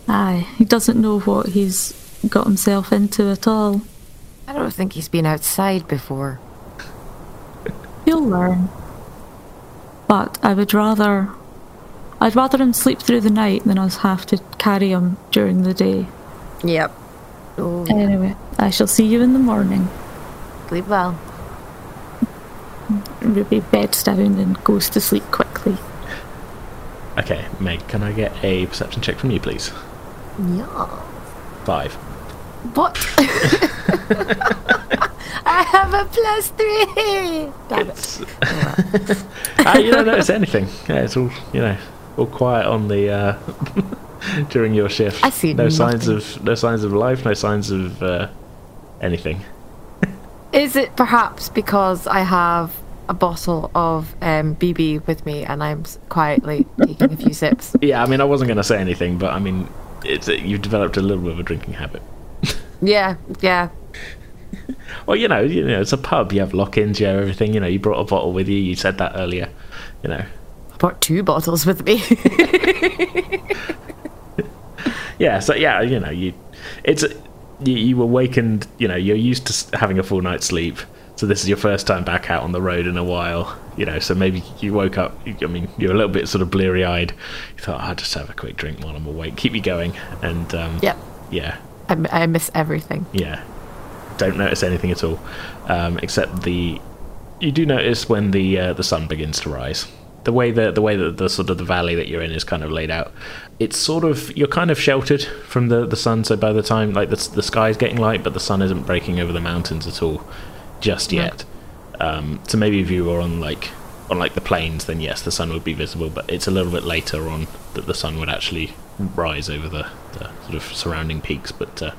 Aye, he doesn't know what he's got himself into at all. I don't think he's been outside before. He'll learn. But I would rather. I'd rather him sleep through the night than us have to carry him during the day. Yep. Oh, Anyway, I shall see you in the morning. sleep well. Ruby beds down and goes to sleep quickly. okay Meg can I get a perception check from you please Yeah. five What? <laughs> I have a plus three. Damn it. ah, <laughs> you don't notice anything. Yeah, it's all you know, all quiet on the uh, <laughs> during your shift. I see no signs of no signs of life, no signs of uh, anything. Is it perhaps because I have a bottle of um, BB with me and I'm quietly taking a few sips? Yeah, I mean, I wasn't going to say anything, but I mean, it's you've developed a little bit of a drinking habit. Yeah, yeah. Well, you know, you know, it's a pub. You have lock-ins. You have everything. You know, you brought a bottle with you. You said that earlier. You know, I brought two bottles with me. <laughs> yeah. So yeah, you know, you it's you, you awakened. You know, you're used to having a full night's sleep. So this is your first time back out on the road in a while. You know, so maybe you woke up. I mean, you're a little bit sort of bleary-eyed. You thought, I'll just have a quick drink while I'm awake. Keep me going. And um, yep. yeah, I miss everything. yeah. Don't notice anything at all, um, except the. You do notice when the uh, the sun begins to rise. The way that the way that the sort of the valley that you're in is kind of laid out. It's sort of you're kind of sheltered from the the sun. So by the time like the the sky's getting light, but the sun isn't breaking over the mountains at all, just Yeah. yet. Um, so maybe if you were on like on like the plains, then yes, the sun would be visible. But it's a little bit later on that the sun would actually rise over the, the sort of surrounding peaks. But uh,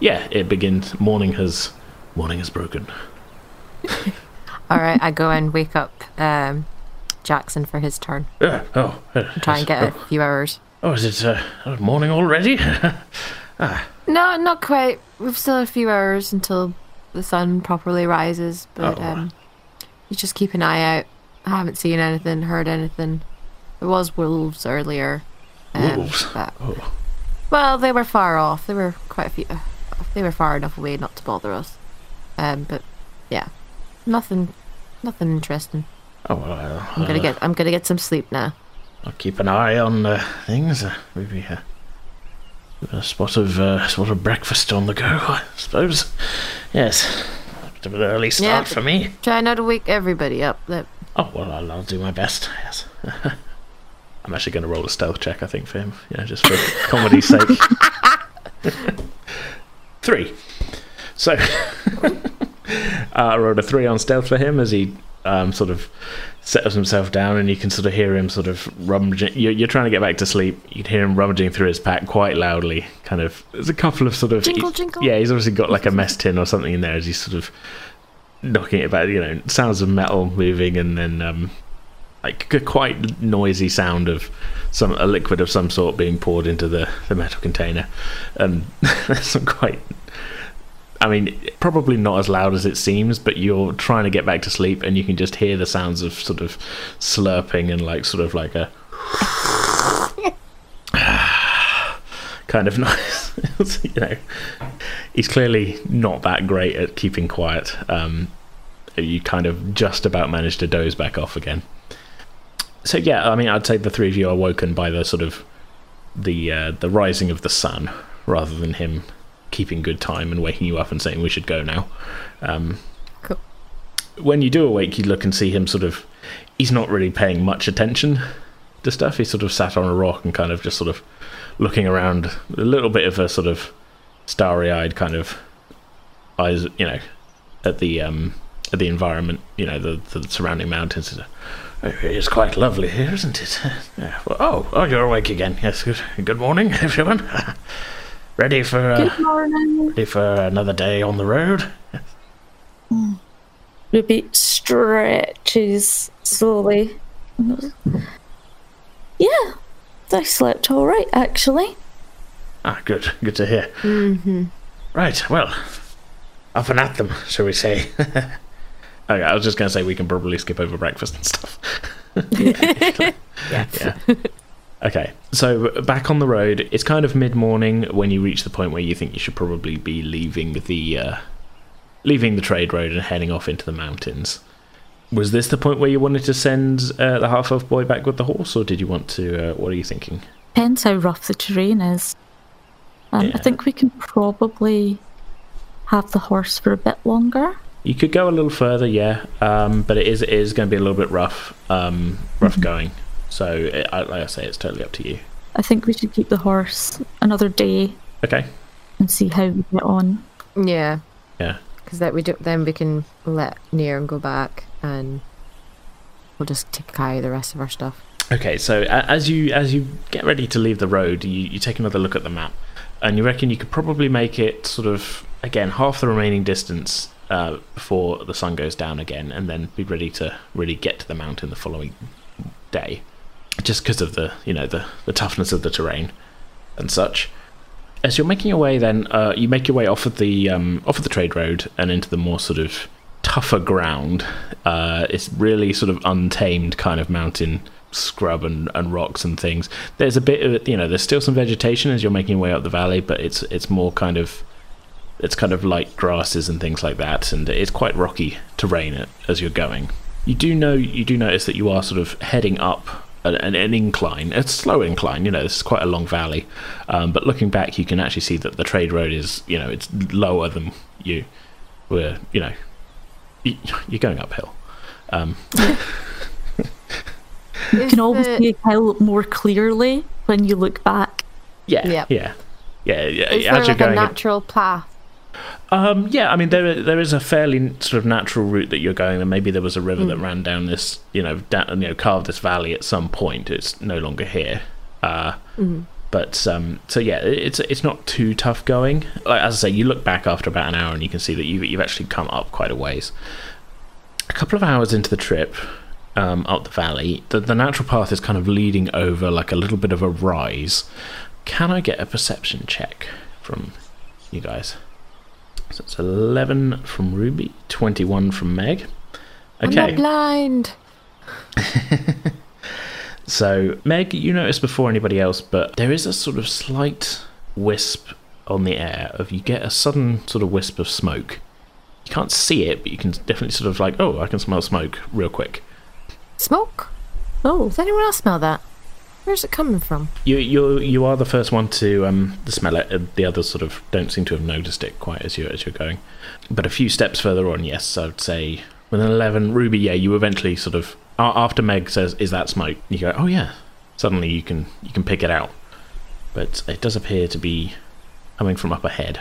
yeah, it begins. Morning has morning has broken. <laughs> All right, I go and wake up um, Jackson for his turn. Uh, oh, uh, Try and get a few hours. Oh, is it uh, morning already? <laughs> ah. No, not quite. We've still a few hours until the sun properly rises, but Oh. um, you just keep an eye out. I haven't seen anything, heard anything. There was wolves earlier. um, Wolves? but- oh, well, they were far off. They were quite a few. Uh, they were far enough away not to bother us. Um, but yeah, nothing, nothing interesting. oh well, uh, I'm gonna uh, get. I'm gonna get some sleep now. I'll keep an eye on uh, things. Maybe uh, a spot of uh, spot of breakfast on the go. I suppose. Yes, a an early start Yeah, for me. Try not to wake everybody up. That Oh well, I'll, I'll do my best. Yes. <laughs> I'm actually going to roll a stealth check. I think for him, you know, just for comedy's sake. <laughs> three. So <laughs> uh, I rolled a three on stealth for him as he um, sort of settles himself down, and you can sort of hear him sort of rummaging. You're, you're trying to get back to sleep. You can hear him rummaging through his pack quite loudly. Kind of. There's a couple of sort of Jingle, jingle. Yeah, he's obviously got like a mess tin or something in there as he's sort of knocking it about. You know, sounds of metal moving, and then um, like a quite noisy sound of some a liquid of some sort being poured into the, the metal container, and <laughs> there's some quite. I mean, probably not as loud as it seems, but you're trying to get back to sleep, and you can just hear the sounds of sort of slurping and like sort of like a <sighs> kind of <laughs> noise. <laughs> you know, he's clearly not that great at keeping quiet. Um, you kind of just about managed to doze back off again so yeah, I mean, I'd say the three of you are woken by the sort of the uh, the rising of the sun, rather than him keeping good time and waking you up and saying we should go now. Um, cool. When you do awake, you look and see him sort of. He's not really paying much attention to stuff. He's sort of sat on a rock and kind of just sort of looking around, a little bit of a sort of starry-eyed kind of eyes, you know, at the um, at the environment, you know, the, the surrounding mountains. It's quite lovely here, isn't it? <laughs> Yeah. Well, oh, oh, you're awake again. Yes. Good, good morning, <laughs> everyone. <laughs> ready for uh. Ready for another day on the road? Ruby stretches slowly. Yeah, I slept all right, actually. Ah, good. Good to hear. Mm-hmm. Right. Well, up and at them, shall we say? <laughs> Okay, I was just going to say we can probably skip over breakfast and stuff. <laughs> <laughs> yeah. yeah. Okay, so back on the road, it's kind of mid morning when you reach the point where you think you should probably be leaving the uh, leaving the trade road and heading off into the mountains. Was this the point where you wanted to send uh, the half elf boy back with the horse, or did you want to? Uh, what are you thinking? Depends how rough the terrain is. Um, yeah. I think we can probably have the horse for a bit longer. You could go a little further, yeah, um, but it is it is going to be a little bit rough, um, rough mm-hmm. going. So, it, like I say, it's totally up to you. I think we should keep the horse another day. Okay. And see how we get on. Yeah. Yeah. Because that we do, then we can let near and go back, and we'll just take carry the rest of our stuff. Okay, so as you as you get ready to leave the road, you, you take another look at the map, and you reckon you could probably make it sort of again half the remaining distance uh, before the sun goes down again, and then be ready to really get to the mountain the following day, just because of the you know the the toughness of the terrain and such. As you're making your way, then uh, you make your way off of the um, off of the trade road and into the more sort of tougher ground. Uh, it's really sort of untamed kind of mountain scrub and, and rocks and things. There's a bit of you know there's still some vegetation as you're making your way up the valley, but it's it's more kind of it's kind of light grasses and things like that, and it's quite rocky terrain as you're going. You do know you do notice that you are sort of heading up an, an incline, a slow incline. You know, this is quite a long valley, um, but looking back, you can actually see that the trade road is you know it's lower than you were. You know, you're going uphill. Um, <laughs> you can always see a hill more clearly when you look back. Yeah, yep. yeah, yeah, yeah. Is there like a natural path um, yeah, I mean there there is a fairly sort of natural route that you're going, and maybe there was a river mm. that ran down this, you know, down, you know, carved this valley at some point. It's no longer here. Uh, mm. But um, so yeah, it's it's not too tough going. Like, as I say, you look back after about an hour and you can see that you've you've actually come up quite a ways. A couple of hours into the trip, um, up the valley, the, the natural path is kind of leading over like a little bit of a rise. Can I get a perception check from you guys? So it's 11 from Ruby, 21 from Meg. Okay. I'm not blind. <laughs> so, Meg, you noticed before anybody else, but there is a sort of slight wisp on the air of you get a sudden sort of wisp of smoke. You can't see it, but you can definitely sort of like, oh, I can smell smoke real quick. Smoke? Oh, does anyone else smell that? Where's it coming from? You you you are the first one to um to smell it. The others sort of don't seem to have noticed it quite as you as you're going. But a few steps further on, yes, I would say with an eleven, Ruby, yeah, you eventually sort of after Meg says, "Is that smoke?" You go, "Oh yeah." Suddenly you can you can pick it out, but it does appear to be coming from up ahead.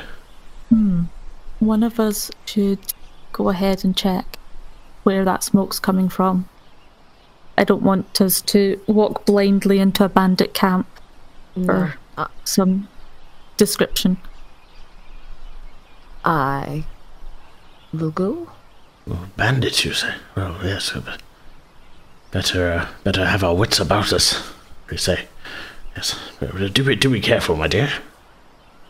Hmm. One of us should go ahead and check where that smoke's coming from. I don't want us to walk blindly into a bandit camp no. or uh, some description. I will go. Well, bandits, you say? Well, yes, but better uh, better have our wits about us. We say, yes. Do be do be careful, my dear.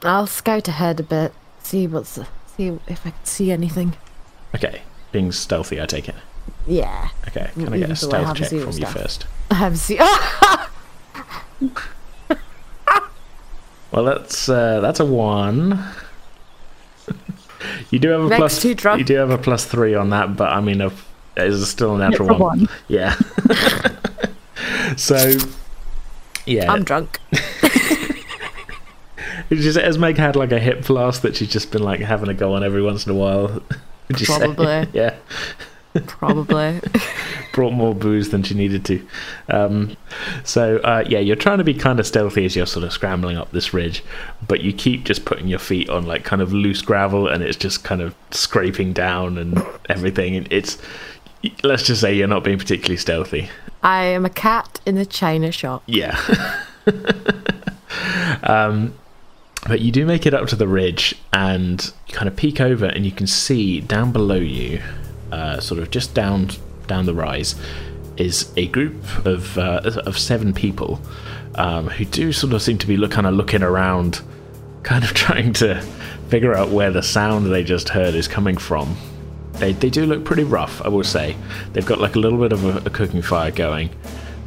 I'll scout ahead a bit, see what's see if I can see anything. Okay, being stealthy, I take it. Yeah. Okay, can I get a stealth check from you first? <laughs> I have seen. <laughs> well, that's uh, that's a one. <laughs> you do have a Next plus. two drunk. You do have a plus three on that, but I mean, a, it's still a natural It's a one. one. Yeah. so, yeah. I'm drunk. It's just as Meg had like a hip flask that she's just been like having a go on every once in a while. Would you say? Probably. Yeah. Probably. <laughs> Brought more booze than she needed to. Um, so uh, yeah, you're trying to be kind of stealthy as you're sort of scrambling up this ridge, but you keep just putting your feet on like kind of loose gravel, and it's just kind of scraping down and everything. And it's let's just say you're not being particularly stealthy. I am a cat in the china shop. Yeah. <laughs> um, but you do make it up to the ridge and you kind of peek over and you can see down below you, uh, sort of just down down the rise, is a group of uh, of seven people um, who do sort of seem to be look, kind of looking around, kind of <laughs> trying to figure out where the sound they just heard is coming from. They, they do look pretty rough, I will say. They've got like a little bit of a, a cooking fire going.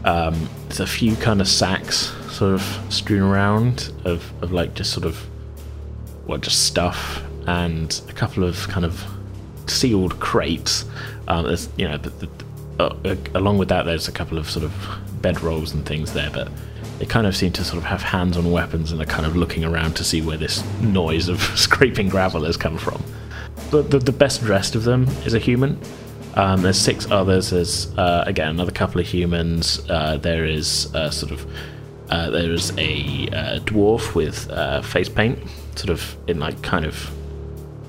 Um, there's a few kind of sacks sort of strewn around of, of like just sort of what just stuff and a couple of kind of sealed crates. Um, there's you know the, the, uh, uh, along with that there's a couple of sort of bedrolls and things there, but they kind of seem to sort of have hands on weapons and are kind of looking around to see where this noise of <laughs> scraping gravel has come from. The, the, the best dressed of them is a human. Um, there's six others. There's uh, again another couple of humans. Uh, there is uh, sort of uh, there is a dwarf with face paint, sort of in like kind of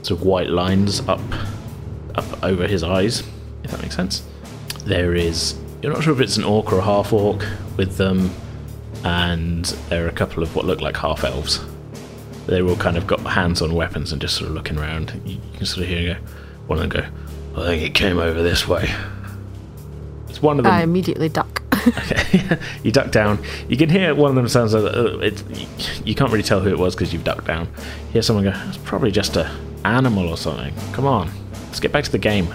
sort of white lines up up over his eyes, if that makes sense. There is you're not sure if it's an orc or a half orc with them, and there are a couple of what look like half elves. They've all kind of got hands on weapons and just sort of looking around. You, can sort of hear go, one of them go, I think it came over this way. It's one of them. I immediately duck. <laughs> Okay, <laughs> you duck down. You can hear one of them sounds like uh, it. You can't really tell who it was because you've ducked down. You hear someone go, "It's probably just a animal or something." Come on, let's get back to the game.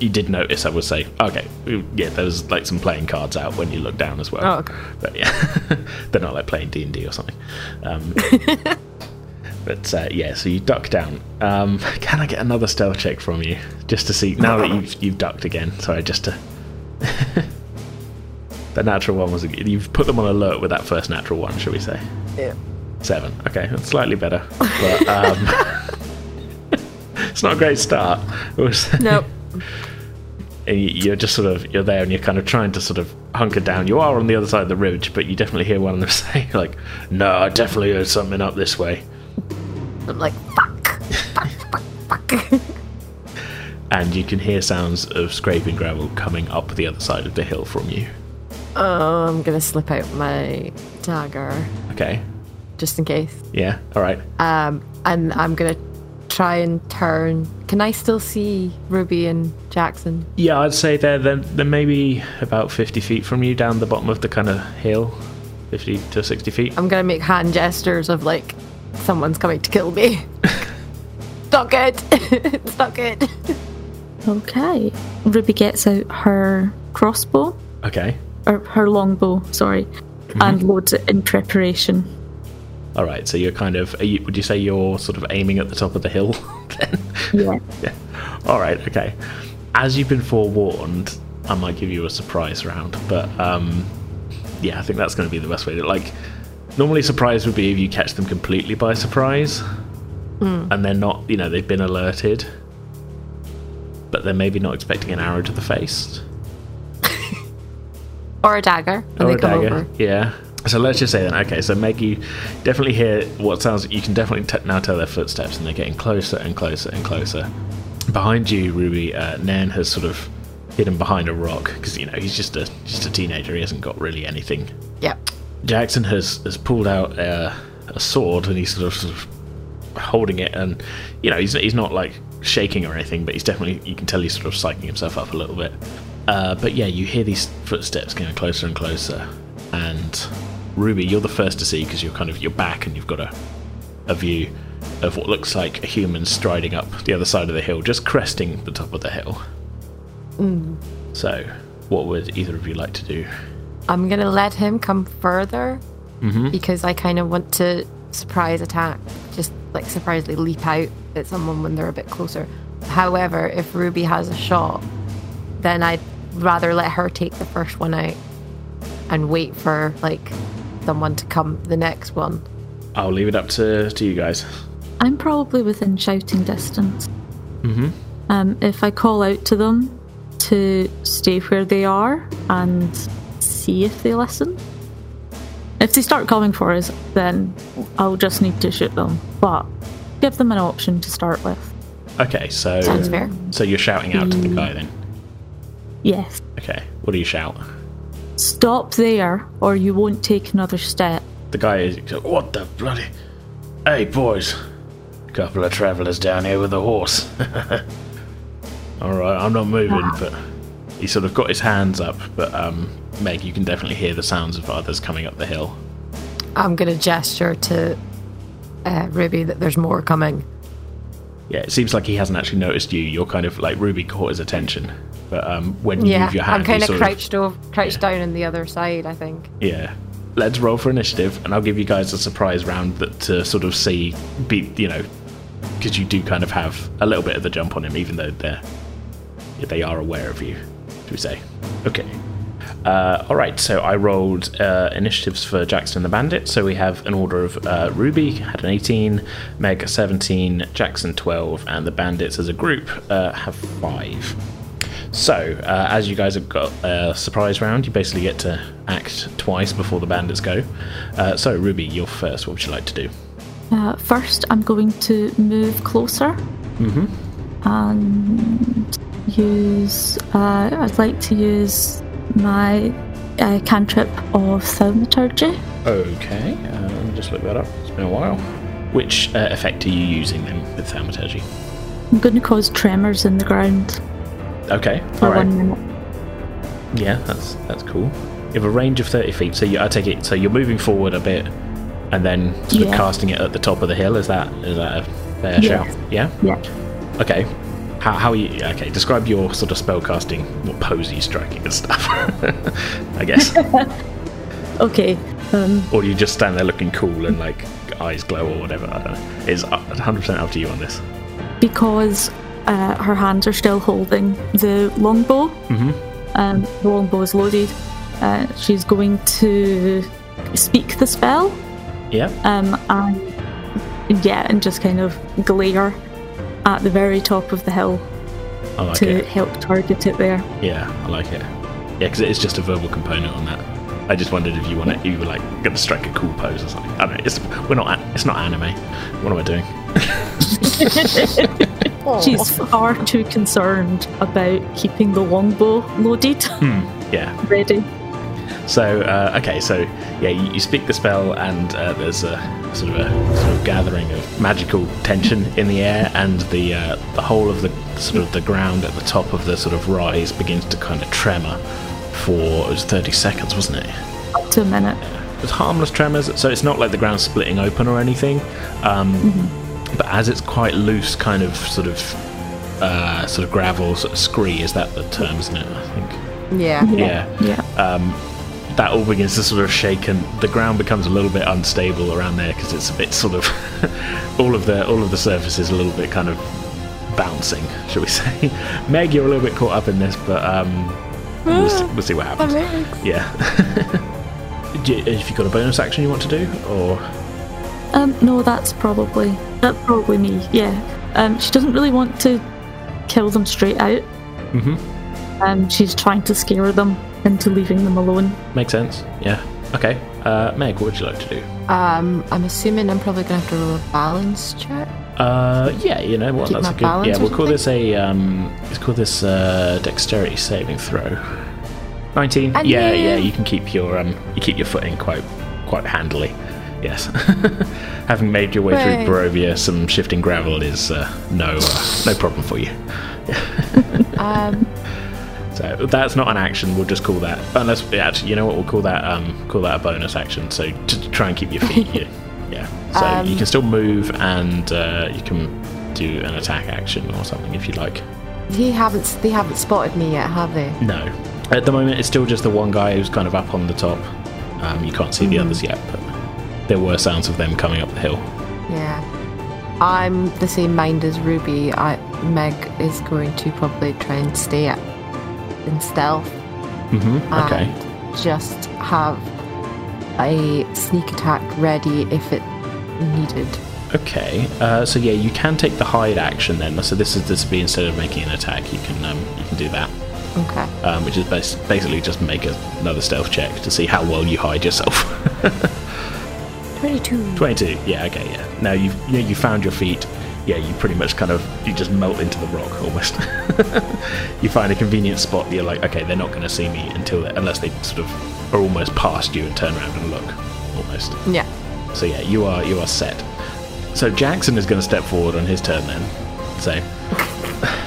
You did notice, I would say. Okay, yeah, there was like some playing cards out when you look down as well. Oh, okay. But yeah, <laughs> they're not like playing D and D or something. Um, <laughs> but uh, yeah, so you duck down. Um, can I get another stealth check from you just to see now that you've you've ducked again? Sorry, just to. <laughs> the natural one was you've put them on alert with that first natural one, shall we say? Yeah. Seven. Okay, that's slightly better, but um, it's not a great start. <laughs> It was Nope. <laughs> and you- you're just sort of you're there and you're kind of trying to sort of hunker down. You are on the other side of the ridge, but you definitely hear one of them <laughs> say like, "No, I definitely heard something up this way." I'm like, fuck. Fuck, fuck, fuck. and you can hear sounds of scraping gravel coming up the other side of the hill from you. oh, I'm gonna slip out my dagger Okay. just in case. Yeah. All right. Um, and I'm gonna try and turn. Can I still see Ruby and Jackson? Yeah, I'd say they're they're, they're maybe about fifty feet from you down the bottom of the kind of hill, fifty to sixty feet. I'm gonna make hand gestures of like someone's coming to kill me. not good. it's not good. Okay. Ruby gets out her crossbow, Okay. or her longbow, sorry, mm-hmm. and loads it in preparation. All right. So you're kind of. Are you, would you say you're sort of aiming at the top of the hill? <laughs> then. Yeah. Yeah. All right. Okay. As you've been forewarned, I might give you a surprise round, but um, yeah, I think that's going to be the best way to like. Normally, surprise would be if you catch them completely by surprise, and they're not. You know, they've been alerted, but they're maybe not expecting an arrow to the face <laughs> Or a dagger or a dagger. over. Yeah. So let's just say then. Okay, so Meg, you definitely hear what sounds. You can definitely t- now tell their footsteps, and they're getting closer and closer and closer. Behind you, Ruby, uh, Nan has sort of hidden behind a rock because you know he's just a just a teenager. He hasn't got really anything. Yep. Jackson has has pulled out uh, a sword and he's sort of, sort of holding it, and you know he's he's not like shaking or anything, but he's definitely you can tell he's sort of psyching himself up a little bit. Uh, but yeah, you hear these footsteps getting closer and closer, and Ruby, you're the first to see because you're kind of you're back and you've got a a view of what looks like a human striding up the other side of the hill, just cresting the top of the hill. So, what would either of you like to do? I'm gonna let him come further Mm-hmm. because I kind of want to surprise attack, just like surprisingly leap out at someone when they're a bit closer. However, if Ruby has a shot, then I'd rather let her take the first one out and wait for like someone to come the next one. I'll leave it up to, to you guys. I'm probably within shouting distance. Mm-hmm. Um, if I call out to them to stay where they are and see if they listen. If they start coming for us, then I'll just need to shoot them. But give them an option to start with. Okay, so Sounds fair. so you're shouting out to the guy then. Yes. Okay, what do you shout? Stop there, or you won't take another step. The guy is what the bloody? Hey boys, couple of travellers down here with a horse. <laughs> All right, I'm not moving, but he sort of got his hands up. But um, Meg, you can definitely hear the sounds of others coming up the hill. I'm gonna gesture to uh, Ruby that there's more coming. Yeah, it seems like he hasn't actually noticed you. You're kind of like Ruby caught his attention, but um, when you Yeah, move your hand, I'm kind of crouched over, crouched yeah. down on the other side. I think. Yeah. Let's roll for initiative, and I'll give you guys a surprise round that to sort of see, be you know, because you do kind of have a little bit of the jump on him, even though they're they are aware of you. Do we say? Okay. Uh, all right. So I rolled uh, initiatives for Jackson and the Bandit. So we have an order of uh, Ruby had an 18, Meg 17, Jackson 12, and the Bandits as a group uh, have five. So, uh, as you guys have got a surprise round, you basically get to act twice before the bandits go. Uh, so, Ruby, you're first. What would you like to do? Uh, first, I'm going to move closer and use. Uh, I'd like to use my uh, cantrip of thaumaturgy. Okay, uh, let me just look that up. It's been a while. Which uh, effect are you using then with thaumaturgy? I'm going to cause tremors in the ground Okay, for all right. one minute. Yeah, that's that's cool. You have a range of 30 feet, so you, I take it. So you're moving forward a bit, and then sort of casting it at the top of the hill. Is that is that a fair Yes. shout? Yeah. Yeah. Okay. How, how are you? Okay, describe your sort of spell casting. What pose are you striking and stuff? <laughs> I guess. <laughs> Okay. Um, or you just stand there looking cool and like eyes glow or whatever? I don't know. It's 100% up to you on this. because uh, her hands are still holding the longbow. Mm-hmm. Um, the longbow is loaded. Uh, she's going to speak the spell. Yeah. um, and yeah, and just kind of glare at the very top of the hill I like to it. help target it there. Yeah, I like it. Yeah, because it is just a verbal component on that. I just wondered if you want to, you were like going to strike a cool pose or something. I don't know. It's we're not. It's not anime. What am I doing? <laughs> She's far too concerned about keeping the longbow loaded, hmm, Yeah. <laughs> ready. So uh, okay, so yeah, you, you speak the spell, and uh, there's a sort of a sort of gathering of magical tension in the air, and the uh, the whole of the sort of the ground at the top of the sort of rise begins to kind of tremor for it was 30 seconds, wasn't it? Up to a minute. It was harmless tremors, so it's not like the ground splitting open or anything. Um, But as it's quite loose, kind of sort of uh, sort of gravel, sort of scree is that the term, isn't it? I think. Yeah. Yeah. Yeah. That all begins to sort of shake and the ground becomes a little bit unstable around there because it's a bit sort of <laughs> all of the all of the surface is a little bit kind of bouncing shall we say <laughs> meg you're a little bit caught up in this but um we'll, see, we'll see what happens yeah <laughs> Do you- if you've got a bonus action you want to do or Um, no, that's probably that's probably me. Yeah. Um, she doesn't really want to kill them straight out. Mm-hmm. Um, she's trying to scare them into leaving them alone. makes sense yeah okay uh meg what would you like to do Um, I'm assuming I'm probably gonna have to roll a balance check. Uh, yeah, you know what? Keep That's a good. Yeah, we'll call this a. Um, let's call this uh, dexterity saving throw. Nineteen. And yeah, then- yeah. You can keep your um, you keep your footing quite quite handily. Yes. <laughs> Having made your way Hooray. through Barovia, some shifting gravel is uh, no uh, no problem for you. <laughs> Um, So that's not an action. We'll just call that. Unless actually, you know what? We'll call that um, call that a bonus action. So to try and keep your feet <laughs> here. Yeah. So Um, you can still move and uh, you can do an attack action or something if you like. They haven't they haven't spotted me yet, have they? No. At the moment, it's still just the one guy who's kind of up on the top. Um, you can't see the others yet, but there were sounds of them coming up the hill. Yeah. I'm the same mind as Ruby. I Meg is going to probably try and stay up in stealth hmm Okay. and just have a sneak attack ready if it needed. Okay. Uh, so yeah, you can take the hide action then. So this is this be instead of making an attack, you can um, you can do that, Okay. um, which is bas- basically just make a, another stealth check to see how well you hide yourself. <laughs> 22. 22. Yeah. Okay. Yeah. Now you've you, know, you found your feet. Yeah, you pretty much kind of you just melt into the rock almost. <laughs> you find a convenient spot. That you're like, okay, they're not going to see me until unless they sort of are almost past you and turn around and look, almost. Yeah. So yeah, you are you are set. So Jackson is going to step forward on his turn then. So. <laughs>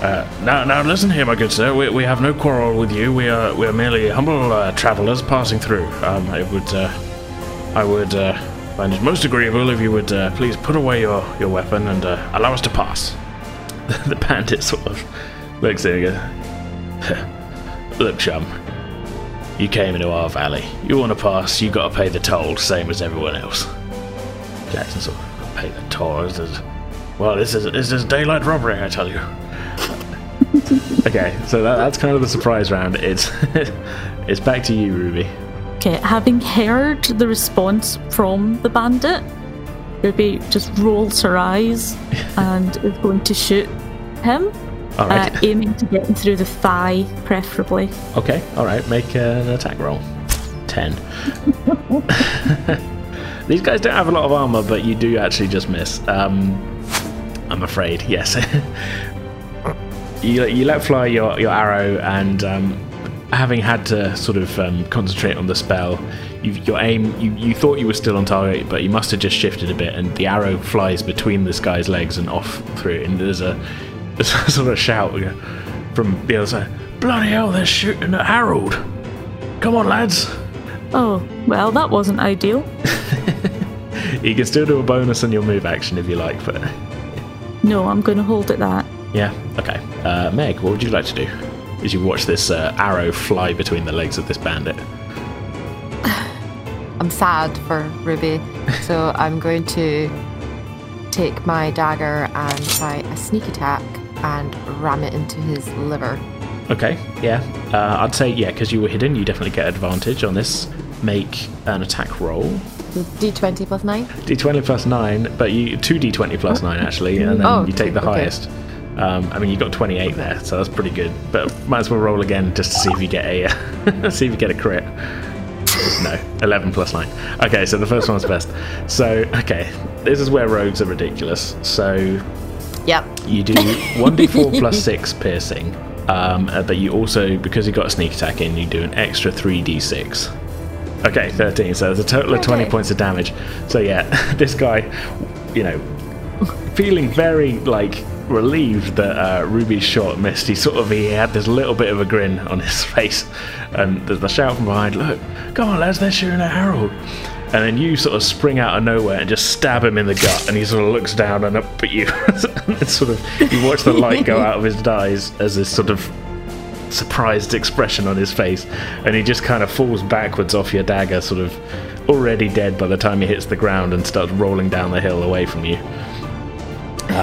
Uh, now, now, listen here, my good sir. We, we have no quarrel with you. We are we are merely humble uh, travellers passing through. Um, I would uh, I would uh, find it most agreeable if you would uh, please put away your, your weapon and uh, allow us to pass. <laughs> the bandit sort of looks at you Look, chum, you came into our valley. You want to pass, you got to pay the toll, same as everyone else. Jackson sort of pay the toll. This is, well, this is this is daylight robbery, I tell you. <laughs> okay, so that, that's kind of the surprise round. It's <laughs> it's back to you, Ruby. Okay, having heard the response from the bandit, Ruby just rolls her eyes <laughs> and is going to shoot him, All right. uh, aiming to get him through the thigh, preferably. Okay, all right. Make an attack roll. Ten. <laughs> These guys don't have a lot of armor, but you do actually just miss. Um, I'm afraid. Yes. <laughs> you you let fly your your arrow, and um, having had to sort of um, concentrate on the spell, you, your aim. You, you thought you were still on target, but you must have just shifted a bit, and the arrow flies between this guy's legs and off through it. And there's a, <laughs> there's a sort of shout from the other side. Bloody hell! They're shooting at Harold. Come on, lads. Oh, well, that wasn't ideal. <laughs> You can still do a bonus on your move action if you like, but No, I'm going to hold at that. yeah, okay. Uh, Meg, what would you like to do? As you watch this uh, arrow fly between the legs of this bandit. <sighs> I'm sad for Ruby, <laughs> so I'm going to take my dagger and try a sneak attack and ram it into his liver. Okay, yeah. Uh, I'd say yeah, because you were hidden, you definitely get advantage on this. Make an attack roll. D20 plus 9? D20 plus nine, but you two D20 plus nine actually, <laughs> and then Oh, you take the okay. highest. Um, I mean, you got 28 there, so that's pretty good. But might as well roll again just to see if you get a <laughs> see if you get a crit. No, 11 plus 9. Okay, so the first one's best. So, okay, this is where rogues are ridiculous. So, Yep. you do 1d4 <laughs> plus 6 piercing, um, uh, but you also, because you got a sneak attack in, you do an extra 3d6. Okay, 13, so there's a total of 20 Okay. points of damage. So, yeah, <laughs> this guy, you know, feeling very, like, relieved that uh, Ruby's shot missed. He sort of, he had this little bit of a grin on his <laughs> face, and there's the shout from behind, look, come on, lads, they're shooting at Harold. And then you sort of spring out of nowhere and just stab him in the gut, and he sort of looks down and up at you. <laughs> and sort of, you watch the light go out of his eyes as this sort of surprised expression on his face, and he just kind of falls backwards off your dagger, sort of already dead by the time he hits the ground and starts rolling down the hill away from you.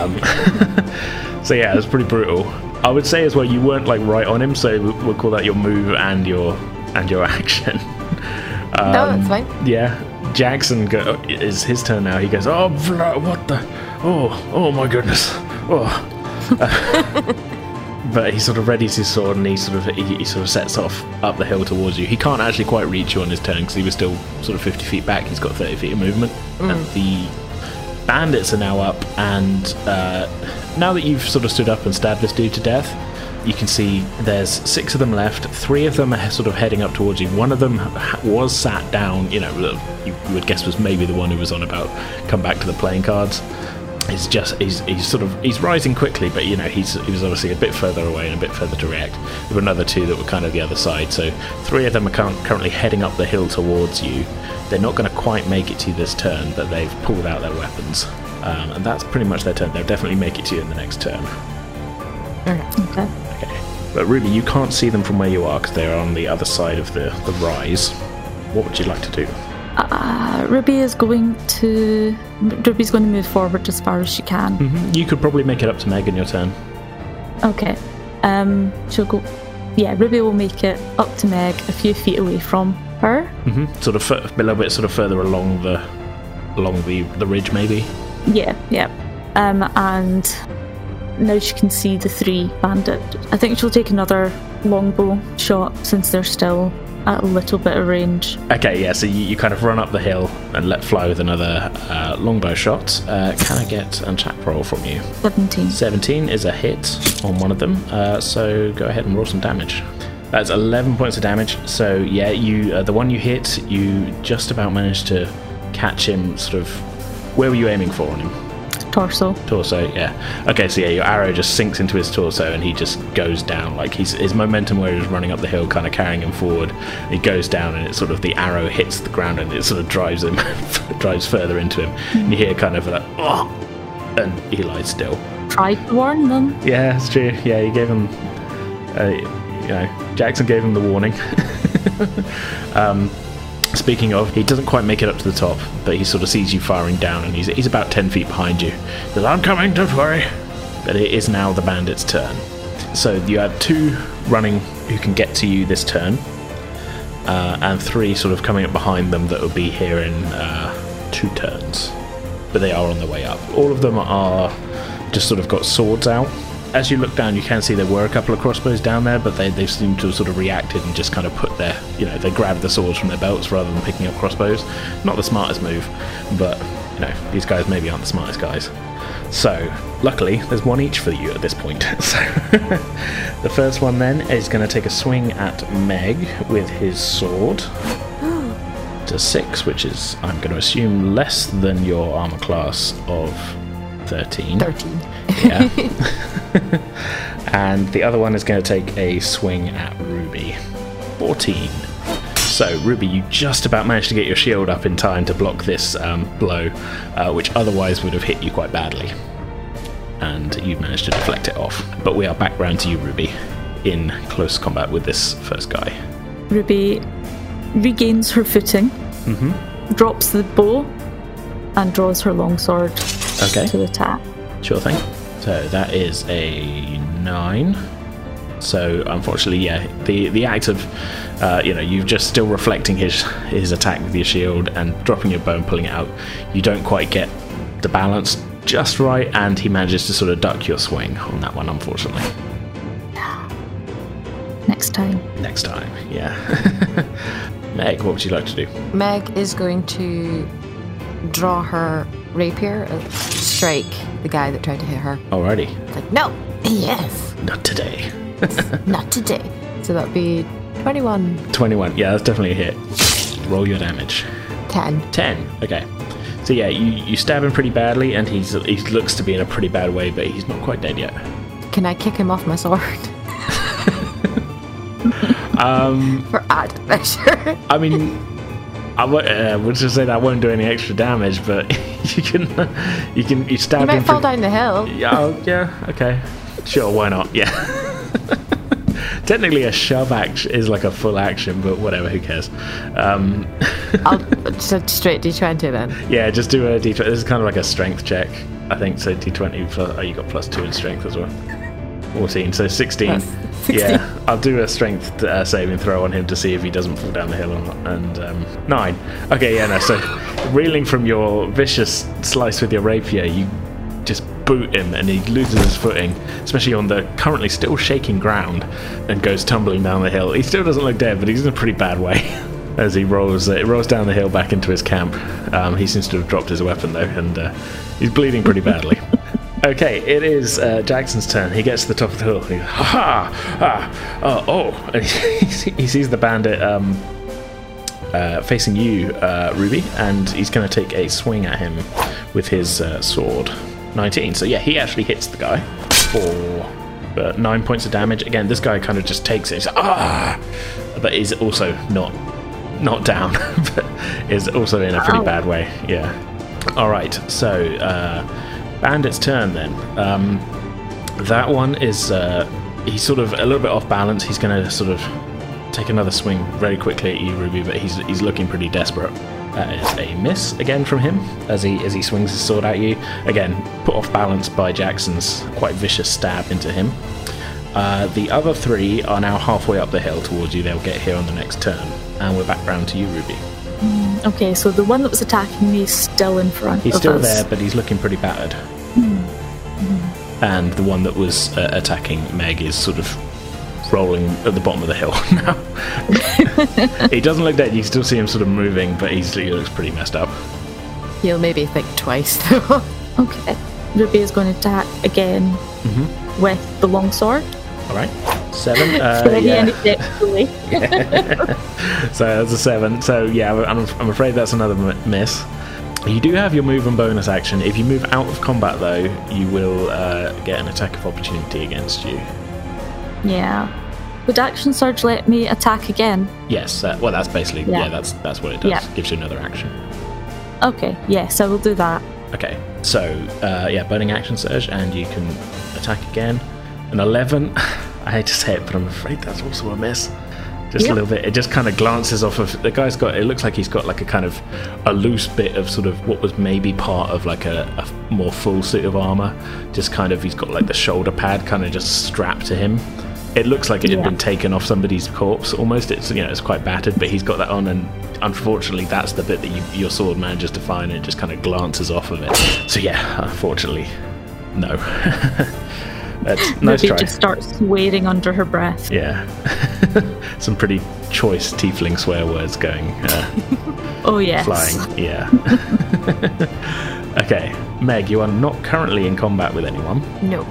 Um, <laughs> so yeah, it was pretty brutal. I would say as well, you weren't like right on him, so we- we'll call that your move and your and your <laughs> action. no, that's fine. Yeah, Jackson go, is his turn now. He goes, "Oh, what the? Oh, oh my goodness! Oh." <laughs> but he sort of readies his sword and he sort of he, he sort of sets off up the hill towards you. He can't actually quite reach you on his turn because he was still sort of fifty feet back. He's got thirty feet of movement. And the bandits are now up, and uh, now that you've sort of stood up and stabbed this dude to death, you can see there's six of them left. Three of them are sort of heading up towards you. One of them was sat down, you know, you would guess was maybe the one who was on about come back to the playing cards. He's just he's, he's sort of he's rising quickly, but you know he's he was obviously a bit further away and a bit further to react. There were another two that were kind of the other side, so three of them are currently heading up the hill towards you. They're not going to quite make it to you this turn, but they've pulled out their weapons, um, and that's pretty much their turn. They'll definitely make it to you in the next turn. Okay. Okay, but Ruby, you can't see them from where you are because they're on the other side of the the rise. What would you like to do? Uh, Ruby is going to. Ruby's going to move forward as far as she can. Mm-hmm. You could probably make it up to Meg in your turn. Okay. Um, she'll go. Yeah, Ruby will make it up to Meg, a few feet away from her. Mm-hmm. Sort of f- a little bit, sort of further along the along the the ridge, maybe. Yeah, yeah. Um, and now she can see the three bandit. I think she'll take another longbow shot since they're still at a little bit of range. Okay, yeah, so you, you kind of run up the hill and let fly with another uh, longbow shot. Uh, can I get an attack roll from you? 17. 17 is a hit on one of them, uh, so go ahead and roll some damage. That's 11 points of damage. So yeah, you uh, the one you hit, you just about managed to catch him. Sort of, where were you aiming for on him? Torso. Torso, yeah. Okay, so yeah, your arrow just sinks into his torso and he just goes down. Like he's, his momentum where he was running up the hill, kind of carrying him forward. He goes down and it sort of the arrow hits the ground and it sort of drives him, <laughs> drives further into him. And you hear kind of like, oh, and he lies still. Tried to warn them. Yeah, it's true. Yeah, he gave him, uh, you know, Jackson gave him the warning. <laughs> um, Speaking of, he doesn't quite make it up to the top, but he sort of sees you firing down and he's, he's about 10 feet behind you. He says, I'm coming, don't worry. But it is now the bandit's turn. So you have two running who can get to you this turn, uh, and three sort of coming up behind them that will be here in uh, two turns. But they are on their way up. All of them are just sort of got swords out as you look down, you can see there were a couple of crossbows down there, but they, they seem to have sort of reacted and just kind of put their, you know, they grabbed the swords from their belts rather than picking up crossbows. Not the smartest move, but, you know, these guys maybe aren't the smartest guys. So, luckily, there's one each for you at this point. <laughs> So, <laughs> the first one then is going to take a swing at Meg with his sword. to six, which is, I'm going to assume, less than your armor class of 13. 13. Yeah. <laughs> <laughs> and the other one is going to take a swing at Ruby. 14. So, Ruby, you just about managed to get your shield up in time to block this um, blow, uh, which otherwise would have hit you quite badly. And you've managed to deflect it off. But we are back round to you, Ruby, in close combat with this first guy. Ruby regains her footing, Mm-hmm. drops the bow, and draws her longsword Okay. to attack. Sure thing. So that is a nine. So unfortunately, yeah, the the act of, uh, you know, you've just still reflecting his his attack with your shield and dropping your bow and pulling it out. You don't quite get the balance just right, and he manages to sort of duck your swing on that one. Unfortunately, Next time. next time, yeah. <laughs> Meg, what would you like to do? Meg is going to draw her rapier and strike the guy that tried to hit her. Alrighty, Like, no, yes, not today. <laughs> not today. So that'd be 21, Twenty-one. Yeah, that's definitely a hit. Roll your damage. 10. 10. Okay. So yeah, you, you stab him pretty badly, and he's he looks to be in a pretty bad way, but he's not quite dead yet. Can I kick him off my sword <laughs> Um, for added measure? I mean, I w- uh, would just say that won't do any extra damage, but <laughs> you can you can you stab You might fall down the hill. Yeah, oh, yeah, okay, sure, why not? Yeah. <laughs> Technically, a shove action is like a full action, but whatever, who cares? Um, <laughs> I'll just straight D20 then. yeah, just do a d20. This is kind of like a strength check, I think. So d20 plus, oh, you got plus two in strength as well. 14, so 16. Plus 16. Yeah, <laughs> I'll do a strength uh, saving throw on him to see if he doesn't fall down the hill or not. And um, nine. Okay, yeah, no. So <laughs> reeling from your vicious slice with your rapier, you just boot him, and he loses his footing, especially on the currently still shaking ground, and goes tumbling down the hill. He still doesn't look dead, but he's in a pretty bad way. <laughs> As he rolls, uh, rolls down the hill back into his camp. Um, he seems to have dropped his weapon though, and uh, he's bleeding pretty badly. Okay, it is uh, Jackson's turn. He gets to the top of the hill. He, ha ha! Ah, oh, oh! <laughs> And he, he sees the bandit um, uh, facing you, uh, Ruby, and he's going to take a swing at him with his uh, sword. 19. So yeah, he actually hits the guy for uh, nine points of damage. Again, this guy kind of just takes it. He's like, ah, but is also not not down, <laughs> but is also in a pretty bad way. Yeah. All right. So uh, Bandit's turn then. Um, that one is uh, he's sort of a little bit off balance. He's going to sort of take another swing very quickly at you, Ruby, but he's he's looking pretty desperate. That is a miss again from him as he as he swings his sword at you. Again, put off balance by Jackson's quite vicious stab into him. Uh, the other three are now halfway up the hill towards you. They'll get here on the next turn, and we're back round to you, Ruby. Okay, so the one that was attacking me is still in front He's of still us. there, but he's looking pretty battered. And the one that was uh, attacking Meg is sort of rolling at the bottom of the hill <laughs> now. <laughs> he doesn't look dead. You can still see him sort of moving, but he's, he looks pretty messed up. He'll maybe think twice though. <laughs> Okay. Ruby is going to attack again Mm-hmm. with the longsword. All right, seven. Uh, Ready yeah. <laughs> So that's a seven. So yeah, I'm, I'm afraid that's another miss. You do have your move and bonus action. If you move out of combat, though, you will uh, get an attack of opportunity against you. Yeah. Would action surge let me attack again? Yes. Uh, well, that's basically yeah. Yeah. That's that's what it does. Yeah. Gives you another action. Okay, yes, I will do that. Okay. So uh, yeah, burning action surge, and you can attack again. An eleven. <laughs> I hate to say it, but I'm afraid that's also a miss. Just a little bit. It just kind of glances off of the guy's got. It looks like he's got like a kind of a loose bit of sort of what was maybe part of like a, a more full suit of armor. Just kind of he's got like the shoulder pad kind of just strapped to him. It looks like it had Yeah. been taken off somebody's corpse almost. It's you know it's quite battered, but he's got that on, and unfortunately that's the bit that you, your sword manages to find. And it just kind of glances off of it. So yeah, unfortunately, no. <laughs> That's <laughs> nice Ruby try. just starts swearing under her breath. Yeah. <laughs> Some pretty choice tiefling swear words going uh, <laughs> Oh, yes. flying. Yeah. okay, Meg, you are not currently in combat with anyone, no.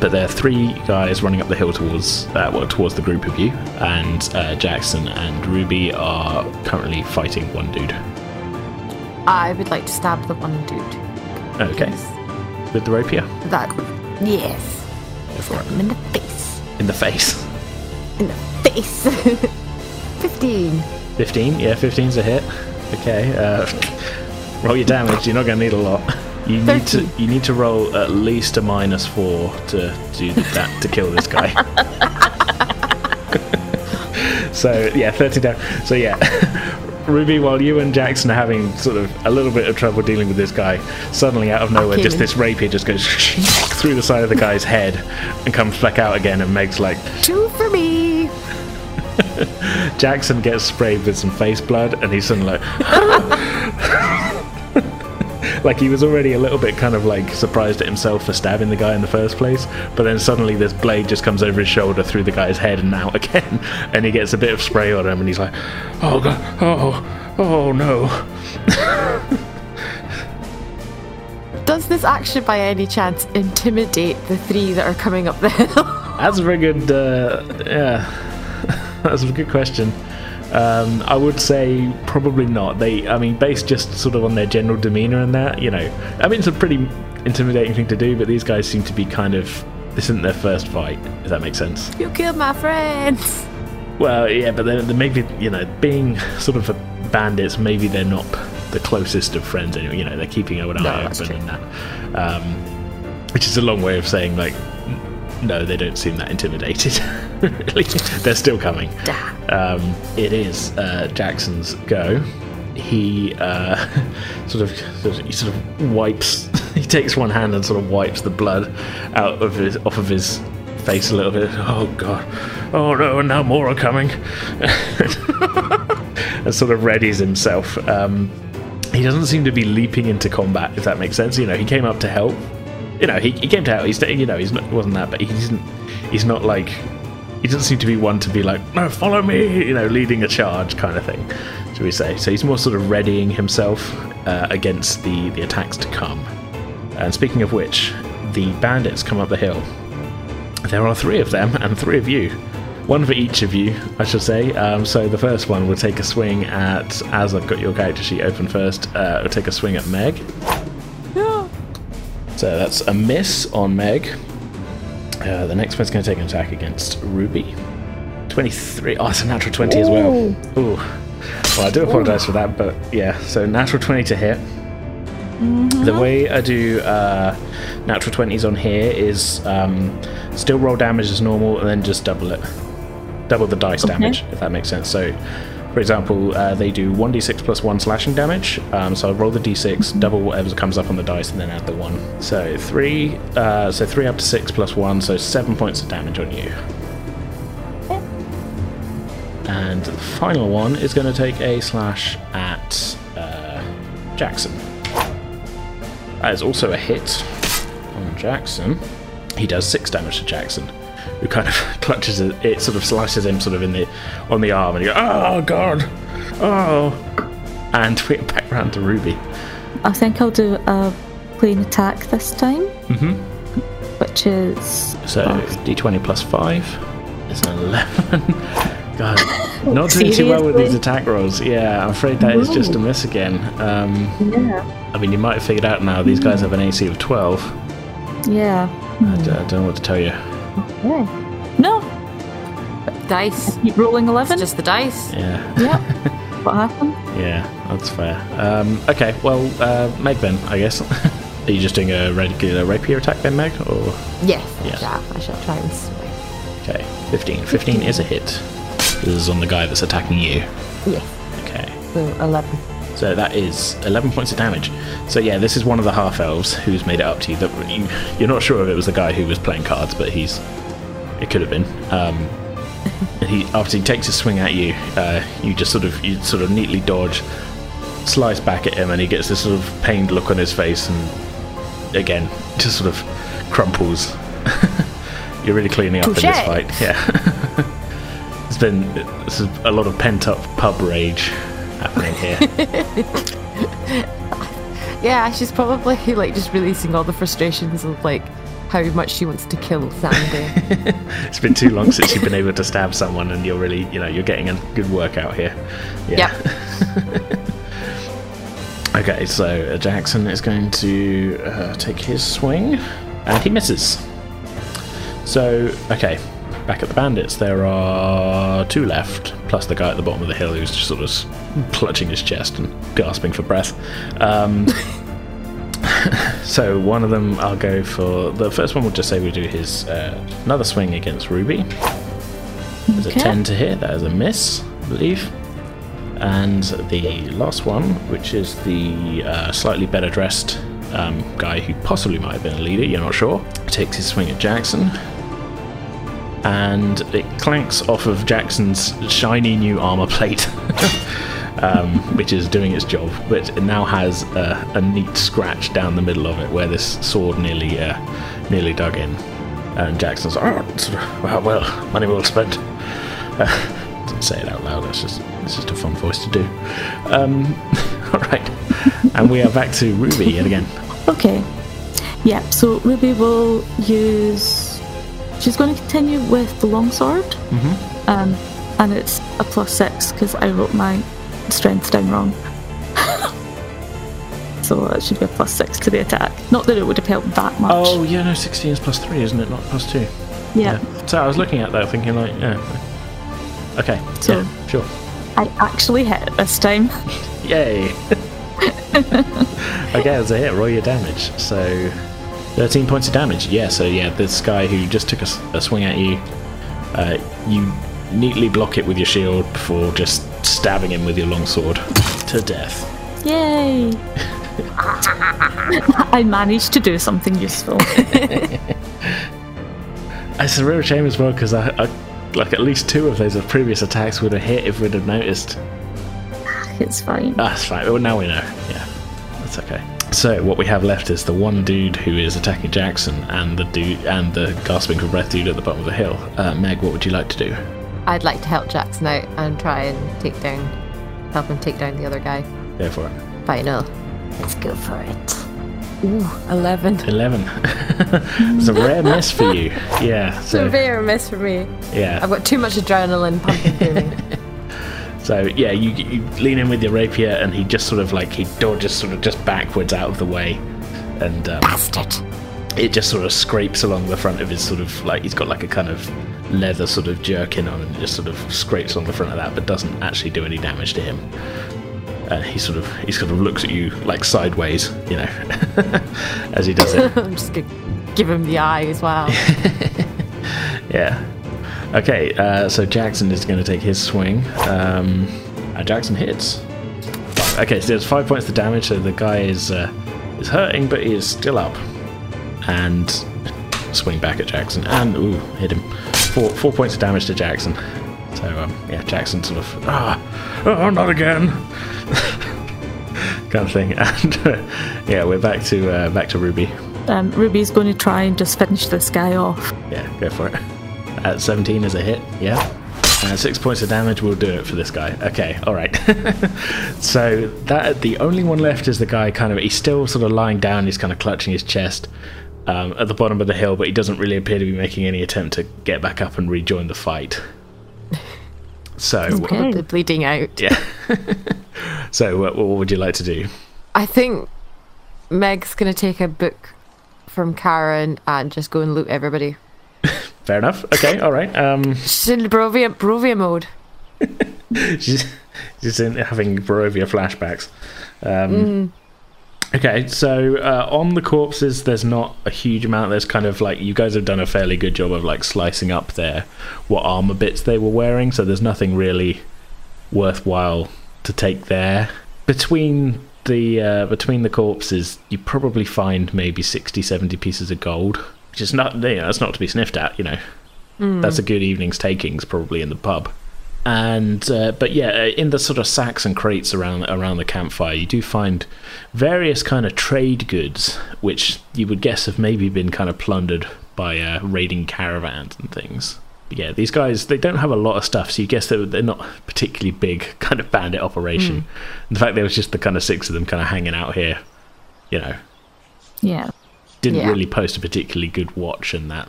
but there are three guys running up the hill towards uh, well towards the group of you, and uh, Jackson and Ruby are currently fighting one dude. I would like to stab the one dude. Okay, Yes. with the rapier, That. Yes. Go for it. in the face. In the face. In the face. <laughs> 15. 15, yeah, 15's a hit. Okay, uh, <laughs> roll your damage. You're not going to need a lot. You need to you need to roll at least a minus four to do that to kill this guy. <laughs> so yeah, 30 down. So yeah, Ruby, while you and Jackson are having sort of a little bit of trouble dealing with this guy, suddenly out of nowhere, just this rapier just goes <laughs> through the side of the guy's head and comes back out again. And Meg's like, Two for me. <laughs> Jackson gets sprayed with some face blood, and he's suddenly like, <laughs> like he was already a little bit kind of like surprised at himself for stabbing the guy in the first place, but then suddenly this blade just comes over his shoulder through the guy's head and out <laughs> again, and he gets a bit of spray on him, and he's like, oh god, oh, oh no. Does this action by any chance intimidate the three that are coming up the hill? That's a very good, uh, yeah, <laughs> that's a good question. Um, I would say probably not. They, I mean, based just sort of on their general demeanor and that, you know, I mean, it's a pretty intimidating thing to do, but these guys seem to be kind of, this isn't their first fight, if that makes sense. you killed my friends. Well, yeah, but then then maybe, you know, being sort of a bandits, maybe they're not the closest of friends anyway, you know, they're keeping an eye No, open and that. Um, which is a long way of saying, like, no, they don't seem that intimidated. <laughs> really. They're still coming. Um, it is uh, Jackson's go. He uh, <laughs> sort of sort of- he sort of wipes. <laughs> He takes one hand and sort of wipes the blood out of his off of his face a little bit. Oh god! Oh no! And now more are coming. and sort of readies himself. Um, he doesn't seem to be leaping into combat, if that makes sense. You know, he came up to help. You know, he, he came to help. He's you know, he's not wasn't that, but he isn't. He's not like he doesn't seem to be one to be like, no, follow me, you know, leading a charge kind of thing, should we say. So he's more sort of readying himself uh, against the, the attacks to come. And speaking of which, the bandits come up the hill. There are three of them and three of you. One for each of you, I should say. Um, so the first one will take a swing at, as I've got your character sheet open first, uh, will take a swing at Meg. So that's a miss on Meg. Uh, the next one's going to take an attack against Ruby. 23. Oh, it's a natural 20 as well. Ooh. Well, I do apologize for that, but yeah. So natural 20 to hit. The way I do uh, natural 20s on here is um, still roll damage as normal and then just double it. Double the dice damage, if that makes sense. So, for example, uh, they do 1d6 plus 1 slashing damage. Um, so I roll the d6, double whatever comes up on the dice, and then add the 1. So 3, uh, so 3 up to 6 plus 1, so 7 points of damage on you. And the final one is going to take a slash at uh, Jackson. That is also a hit on Jackson. He does six damage to Jackson, who kind of <laughs> clutches it. It sort of slices him sort of in the on the arm, and he goes, "Oh God, oh!" And we get back round to Ruby. I think I'll do a plain attack this time, Mm-hmm. which is So Oh. d20 plus five is an eleven. <laughs> God, <laughs> not doing too well with these attack rolls. Yeah, I'm afraid that is just a miss again. Um, yeah, I mean, you might have figured out now these guys have an AC of 12. yeah. I d- I don't know what to tell you. Okay. No, Dice. keep rolling It's eleven. just the dice. Yeah, Yeah. <laughs> what happened? yeah, that's fair. Um, okay, well, uh, Meg then, I guess. <laughs> Are you just doing a regular rapier attack then, Meg? Or Yes. Yes. Yeah, I shall try and swing. okay, 15. 15 is a hit. This is on the guy that's attacking you. Yes. Okay, So 11. So that is 11 points of damage. So yeah, this is one of the half elves who's made it up to you. That you, you're not sure if it was the guy who was playing cards, but he's. It could have been. Um, and <laughs> he after he takes a swing at you, uh, you just sort of you sort of neatly dodge, slice back at him, and he gets this sort of pained look on his face, and again <laughs> just sort of crumples. <laughs> You're really cleaning up in this fight, yeah. It's been is a lot of pent up pub rage happening here. <laughs> Yeah, she's probably like just releasing all the frustrations of like how much she wants to kill Sandy. <laughs> it's been too long since you've been able to stab someone, and you're really, you know, you're getting a good workout here. Yeah. Yep. <laughs> Okay, so uh, Jackson is going to uh, take his swing, and he misses. So, okay, back at the bandits, there are two left, plus the guy at the bottom of the hill who's just sort of clutching his chest and gasping for breath. Um, <laughs> so, one of them, I'll go for the first one. We'll just say we do his uh, another swing against Ruby. There's a 10 to hit, that is a miss, I believe. And the last one, which is the uh, slightly better dressed um, guy who possibly might have been a leader, you're not sure, takes his swing at Jackson. And it clanks off of Jackson's shiny new armor plate, <laughs> um, which is doing its job, but it now has a, a neat scratch down the middle of it where this sword nearly, uh, nearly dug in. And Jackson's like, oh, well, well, money well spent. Uh, <laughs> didn't say it out loud. That's just it's just a fun voice to do. Um, <laughs> all right, and we are back to Ruby yet again. Okay. Yeah, so Ruby will use. She's going to continue with the longsword. Mm-hmm. Um, and it's a plus six because I wrote my strength down wrong. <laughs> so it should be a plus six to the attack. Not that it would have helped that much. Oh yeah, no, sixteen is plus three, isn't it? Not plus two. yeah. So I was looking at that, thinking like, yeah. Okay. So- yeah, sure. I actually hit it this time. <laughs> Yay. okay, as a hit, roll your damage. So, 13 points of damage. Yeah, so yeah, this guy who just took a swing at you, uh, you neatly block it with your shield before just stabbing him with your longsword to death. Yay! <laughs> I managed to do something useful. It's a real shame as well because I, I, like at least two of those previous attacks would have hit if we'd have noticed. It's fine. Ah, That's fine. Well, now we know. Yeah, that's okay. So what we have left is the one dude who is attacking Jackson and the dude and the gasping for breath dude at the bottom of the hill. Uh, Meg, what would you like to do? I'd like to help Jackson out and try and take down, help him take down the other guy. Go for it. Final. Let's go for it. Ooh, 11. Eleven. <laughs> it's a rare miss for you. Yeah. It's a So rare miss for me. yeah. I've got too much adrenaline pumping through me. <laughs> So yeah, you, you lean in with your rapier, and he just sort of like he dodges sort of just backwards out of the way, and um, Bastard. It just sort of scrapes along the front of his sort of like he's got like a kind of leather sort of jerkin on and it just sort of scrapes on the front of that but doesn't actually do any damage to him. Uh, he sort of he sort of looks at you like sideways you know <laughs> as he does it. <laughs> I'm just gonna give him the eye as well. <laughs> yeah. Okay uh, so jackson is going to take his swing um, uh, jackson hits. Okay so there's five points of damage so the guy is uh, is hurting but he is still up and swing back at Jackson and ooh, hit him. Four four points of damage to Jackson. So um, yeah, Jackson sort of ah, oh, not again, <laughs> kind of thing. <laughs> And uh, yeah, we're back to uh, back to Ruby. Um, Ruby's going to try and just finish this guy off. Yeah, go for it. At 17 is a hit. Yeah. Uh, six points of damage will do it for this guy. Okay, all right. <laughs> so that the only one left is the guy kind of he's still sort of lying down. He's kind of clutching his chest um, at the bottom of the hill, but he doesn't really appear to be making any attempt to get back up and rejoin the fight. <laughs> So, Probably bleeding out. yeah. <laughs> so, uh, what would you like to do? I think Meg's gonna take a book from Karen and just go and loot everybody. <laughs> Fair enough. Okay, all right. Um, She's in Barovia, Barovia mode. she's she's in having Barovia flashbacks. Um, Okay, so uh, on the corpses, there's not a huge amount. There's kind of like you guys have done a fairly good job of like slicing up their what armor bits they were wearing. So there's nothing really worthwhile to take there. Between the uh, between the corpses, you probably find maybe 60, 70 pieces of gold, which is not you know, that's not to be sniffed at. You know, that's a good evening's takings probably in the pub and uh, but yeah, uh, in the sort of sacks and crates around around the campfire, you do find various kind of trade goods, which you would guess have maybe been kind of plundered by uh, raiding caravans and things. But yeah, these guys they don't have a lot of stuff, so you guess they're, they're not particularly big <laughs> kind of bandit operation. In fact, there was just the kind of six of them kind of hanging out here. You know, Yeah. didn't Yeah. really post a particularly good watch, and that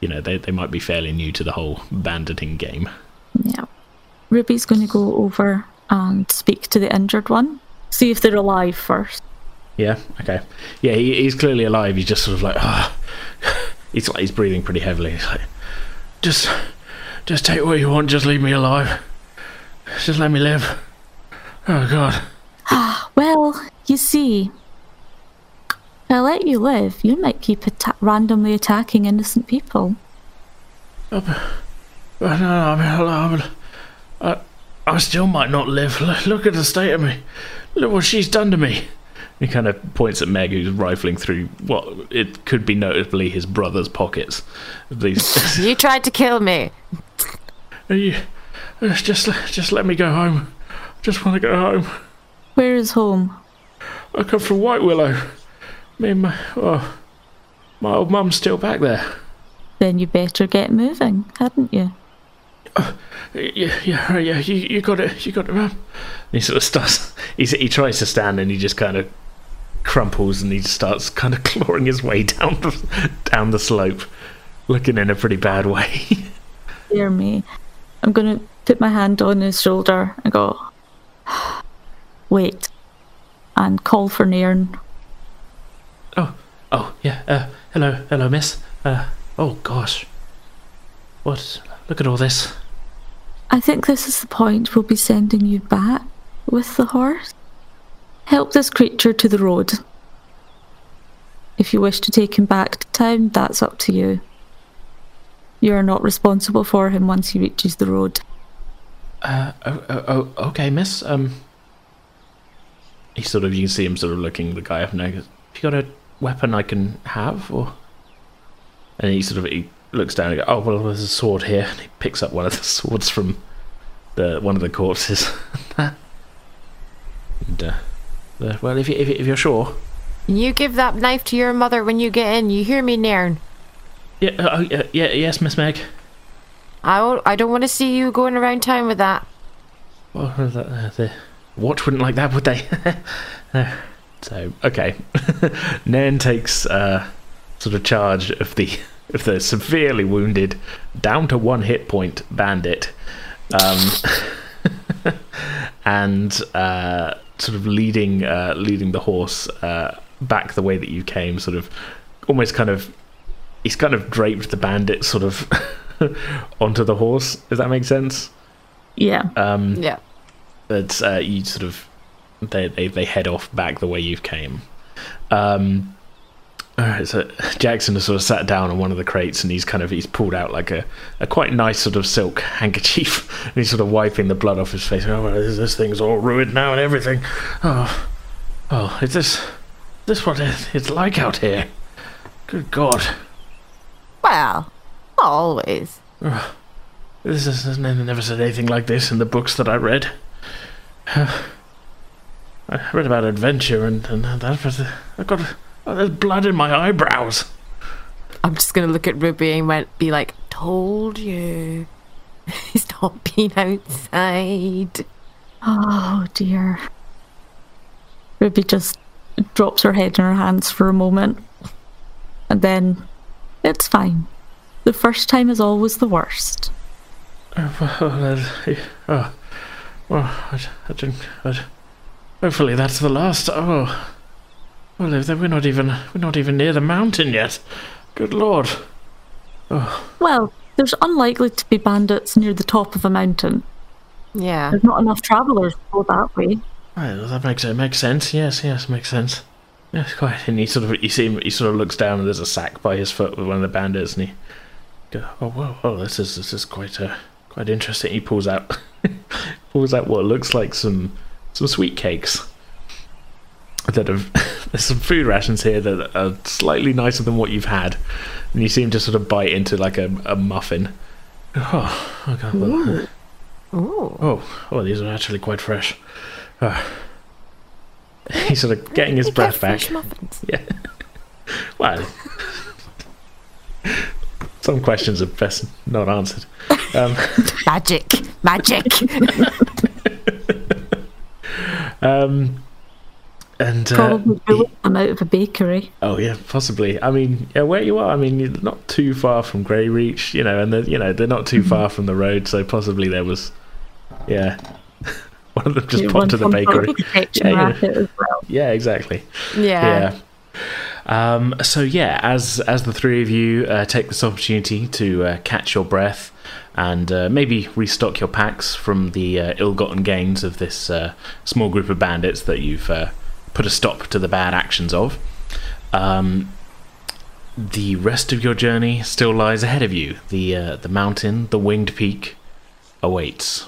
you know they they might be fairly new to the whole banditing game. Yeah. Ruby's going to go over and speak to the injured one. See if they're alive first. Yeah. Okay. Yeah, he, he's clearly alive. He's just sort of like, ah, <laughs> he's like he's breathing pretty heavily. He's like, just, just take what you want. Just leave me alive. Just let me live. Oh God. Ah, <sighs> well, you see, if I let you live, you might keep atta- randomly attacking innocent people. Oh, no, I mean, I, mean, I, I still might not live. Look, look at the state of me. Look what she's done to me. He kind of points at Meg, who's rifling through what it could be notably his brother's pockets. These <laughs> <laughs> You tried to kill me. You, uh, just, just let me go home. I just want to go home. Where is home? I come from White Willow. Me and my, oh, my old mum's still back there. Then you better get moving, hadn't you? Yeah, yeah, right, yeah. You, you got it. You got it, mum. He sort of starts. He he tries to stand, and he just kind of crumples, and he just starts kind of clawing his way down the down the slope, looking in a pretty bad way. Dear me. I'm going to put my hand on his shoulder and go, wait, and call for Nairn. oh, oh, yeah. Uh, hello, hello, miss. Uh, oh gosh. What? Look at all this. I think this is the point we'll be sending you back with the horse. Help this creature to the road. If you wish to take him back to town, that's up to you. You are not responsible for him once he reaches the road. Uh, oh, oh, oh, okay, miss. Um, he sort of, you can see him sort of looking the guy up and down. Goes, Have you got a weapon I can have, or? And he sort of he looks down and goes, "Oh well, there's a sword here." And he picks up one of the <laughs> swords from the one of the corpses. <laughs> and, uh, uh, well, if you if, you- if you're sure, You give that knife to your mother when you get in. You hear me, Nairn? yeah, uh, oh, yeah, yeah, yes, Miss Meg. I, won't- I don't want to see you going around town with that. Well, uh, the, uh, the watch wouldn't like that, would they? No. <laughs> so okay, Nairn takes uh, sort of charge of the of the severely wounded, down to one hit point bandit, um, <laughs> and uh, sort of leading uh, leading the horse uh, back the way that you came, sort of almost kind of he's kind of draped the bandit sort of <laughs> onto the horse. Does that make sense? Yeah. Um, Yeah. but uh, you sort of they, they they head off back the way you've came. Um, all right, so Jackson has sort of sat down on one of the crates and he's kind of he's pulled out like a, a quite nice sort of silk <laughs> handkerchief and he's sort of wiping the blood off his face. Oh, well, this, this thing's all ruined now and everything. Oh, oh, is this is this what it's like out here? Good God, Well, not always. this is never said anything like this in the books that I read. <sighs> I read about adventure and, and that, but I got oh, there's blood in my eyebrows. I'm just gonna look at Ruby and went, be like, "Told you, <laughs> he's not been outside." Oh dear. Ruby just drops her head in her hands for a moment. And then it's fine. The first time is always the worst. Oh, well, uh, oh, well I, I didn't. I, hopefully that's the last. Oh, well, if we're not even we're not even near the mountain yet. Good lord. Well, there's unlikely to be bandits near the top of a mountain. Yeah. There's not enough travellers to go that way. Right, well, that makes it makes sense. Yes, yes, makes sense. Yes, quite. And he sort of you see him. He sort of looks down and there's a sack by his foot with one of the bandits, and he go, "Oh, whoa, whoa, this is this is quite uh, quite interesting." He pulls out <laughs> pulls out what looks like some some sweet cakes that have <laughs> there's some food rations here that are slightly nicer than what you've had, and you seem to sort of bite into like a, a muffin. Oh, okay. Well, Ooh. Oh, oh, these are actually quite fresh. Ah. <laughs> He's sort of getting his breath back. fresh muffins. <laughs> Yeah. Well, some questions are best not answered. Um, Magic, magic. um, and uh, Probably bullet them out of a bakery. oh yeah, possibly. I mean, yeah, where you are, I mean, you're not too far from Grey Reach, you know, and they're, you know they're not too far from the road, so possibly there was, yeah, <laughs> one of them just <laughs> You popped to the bakery. Yeah, racket as well. <laughs> Yeah, exactly. Yeah. yeah. Um, so yeah, as as the three of you uh, take this opportunity to uh, catch your breath and uh, maybe restock your packs from the uh, ill-gotten gains of this uh, small group of bandits that you've uh, put a stop to the bad actions of, um, the rest of your journey still lies ahead of you. The uh, the mountain, the winged peak, awaits.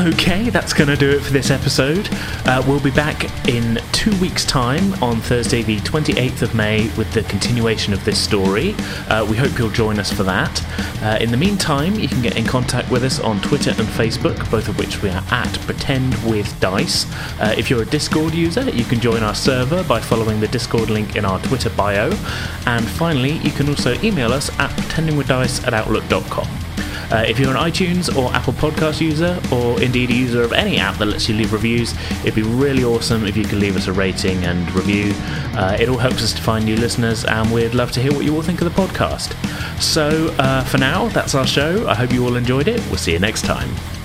Okay, that's going to do it for this episode. Uh, we'll be back in two weeks' time on Thursday, the 28th of May, with the continuation of this story. Uh, we hope you'll join us for that. Uh, in the meantime, you can get in contact with us on Twitter and Facebook, both of which we are at Pretend with Dice. Uh, if you're a Discord user, you can join our server by following the Discord link in our Twitter bio. And finally, you can also email us at pretendingwithdice at outlook.com. Uh, if you're an iTunes or Apple Podcast user, or indeed a user of any app that lets you leave reviews, it'd be really awesome if you could leave us a rating and review. Uh, it all helps us to find new listeners, and we'd love to hear what you all think of the podcast. So, uh, for now, that's our show. I hope you all enjoyed it. We'll see you next time.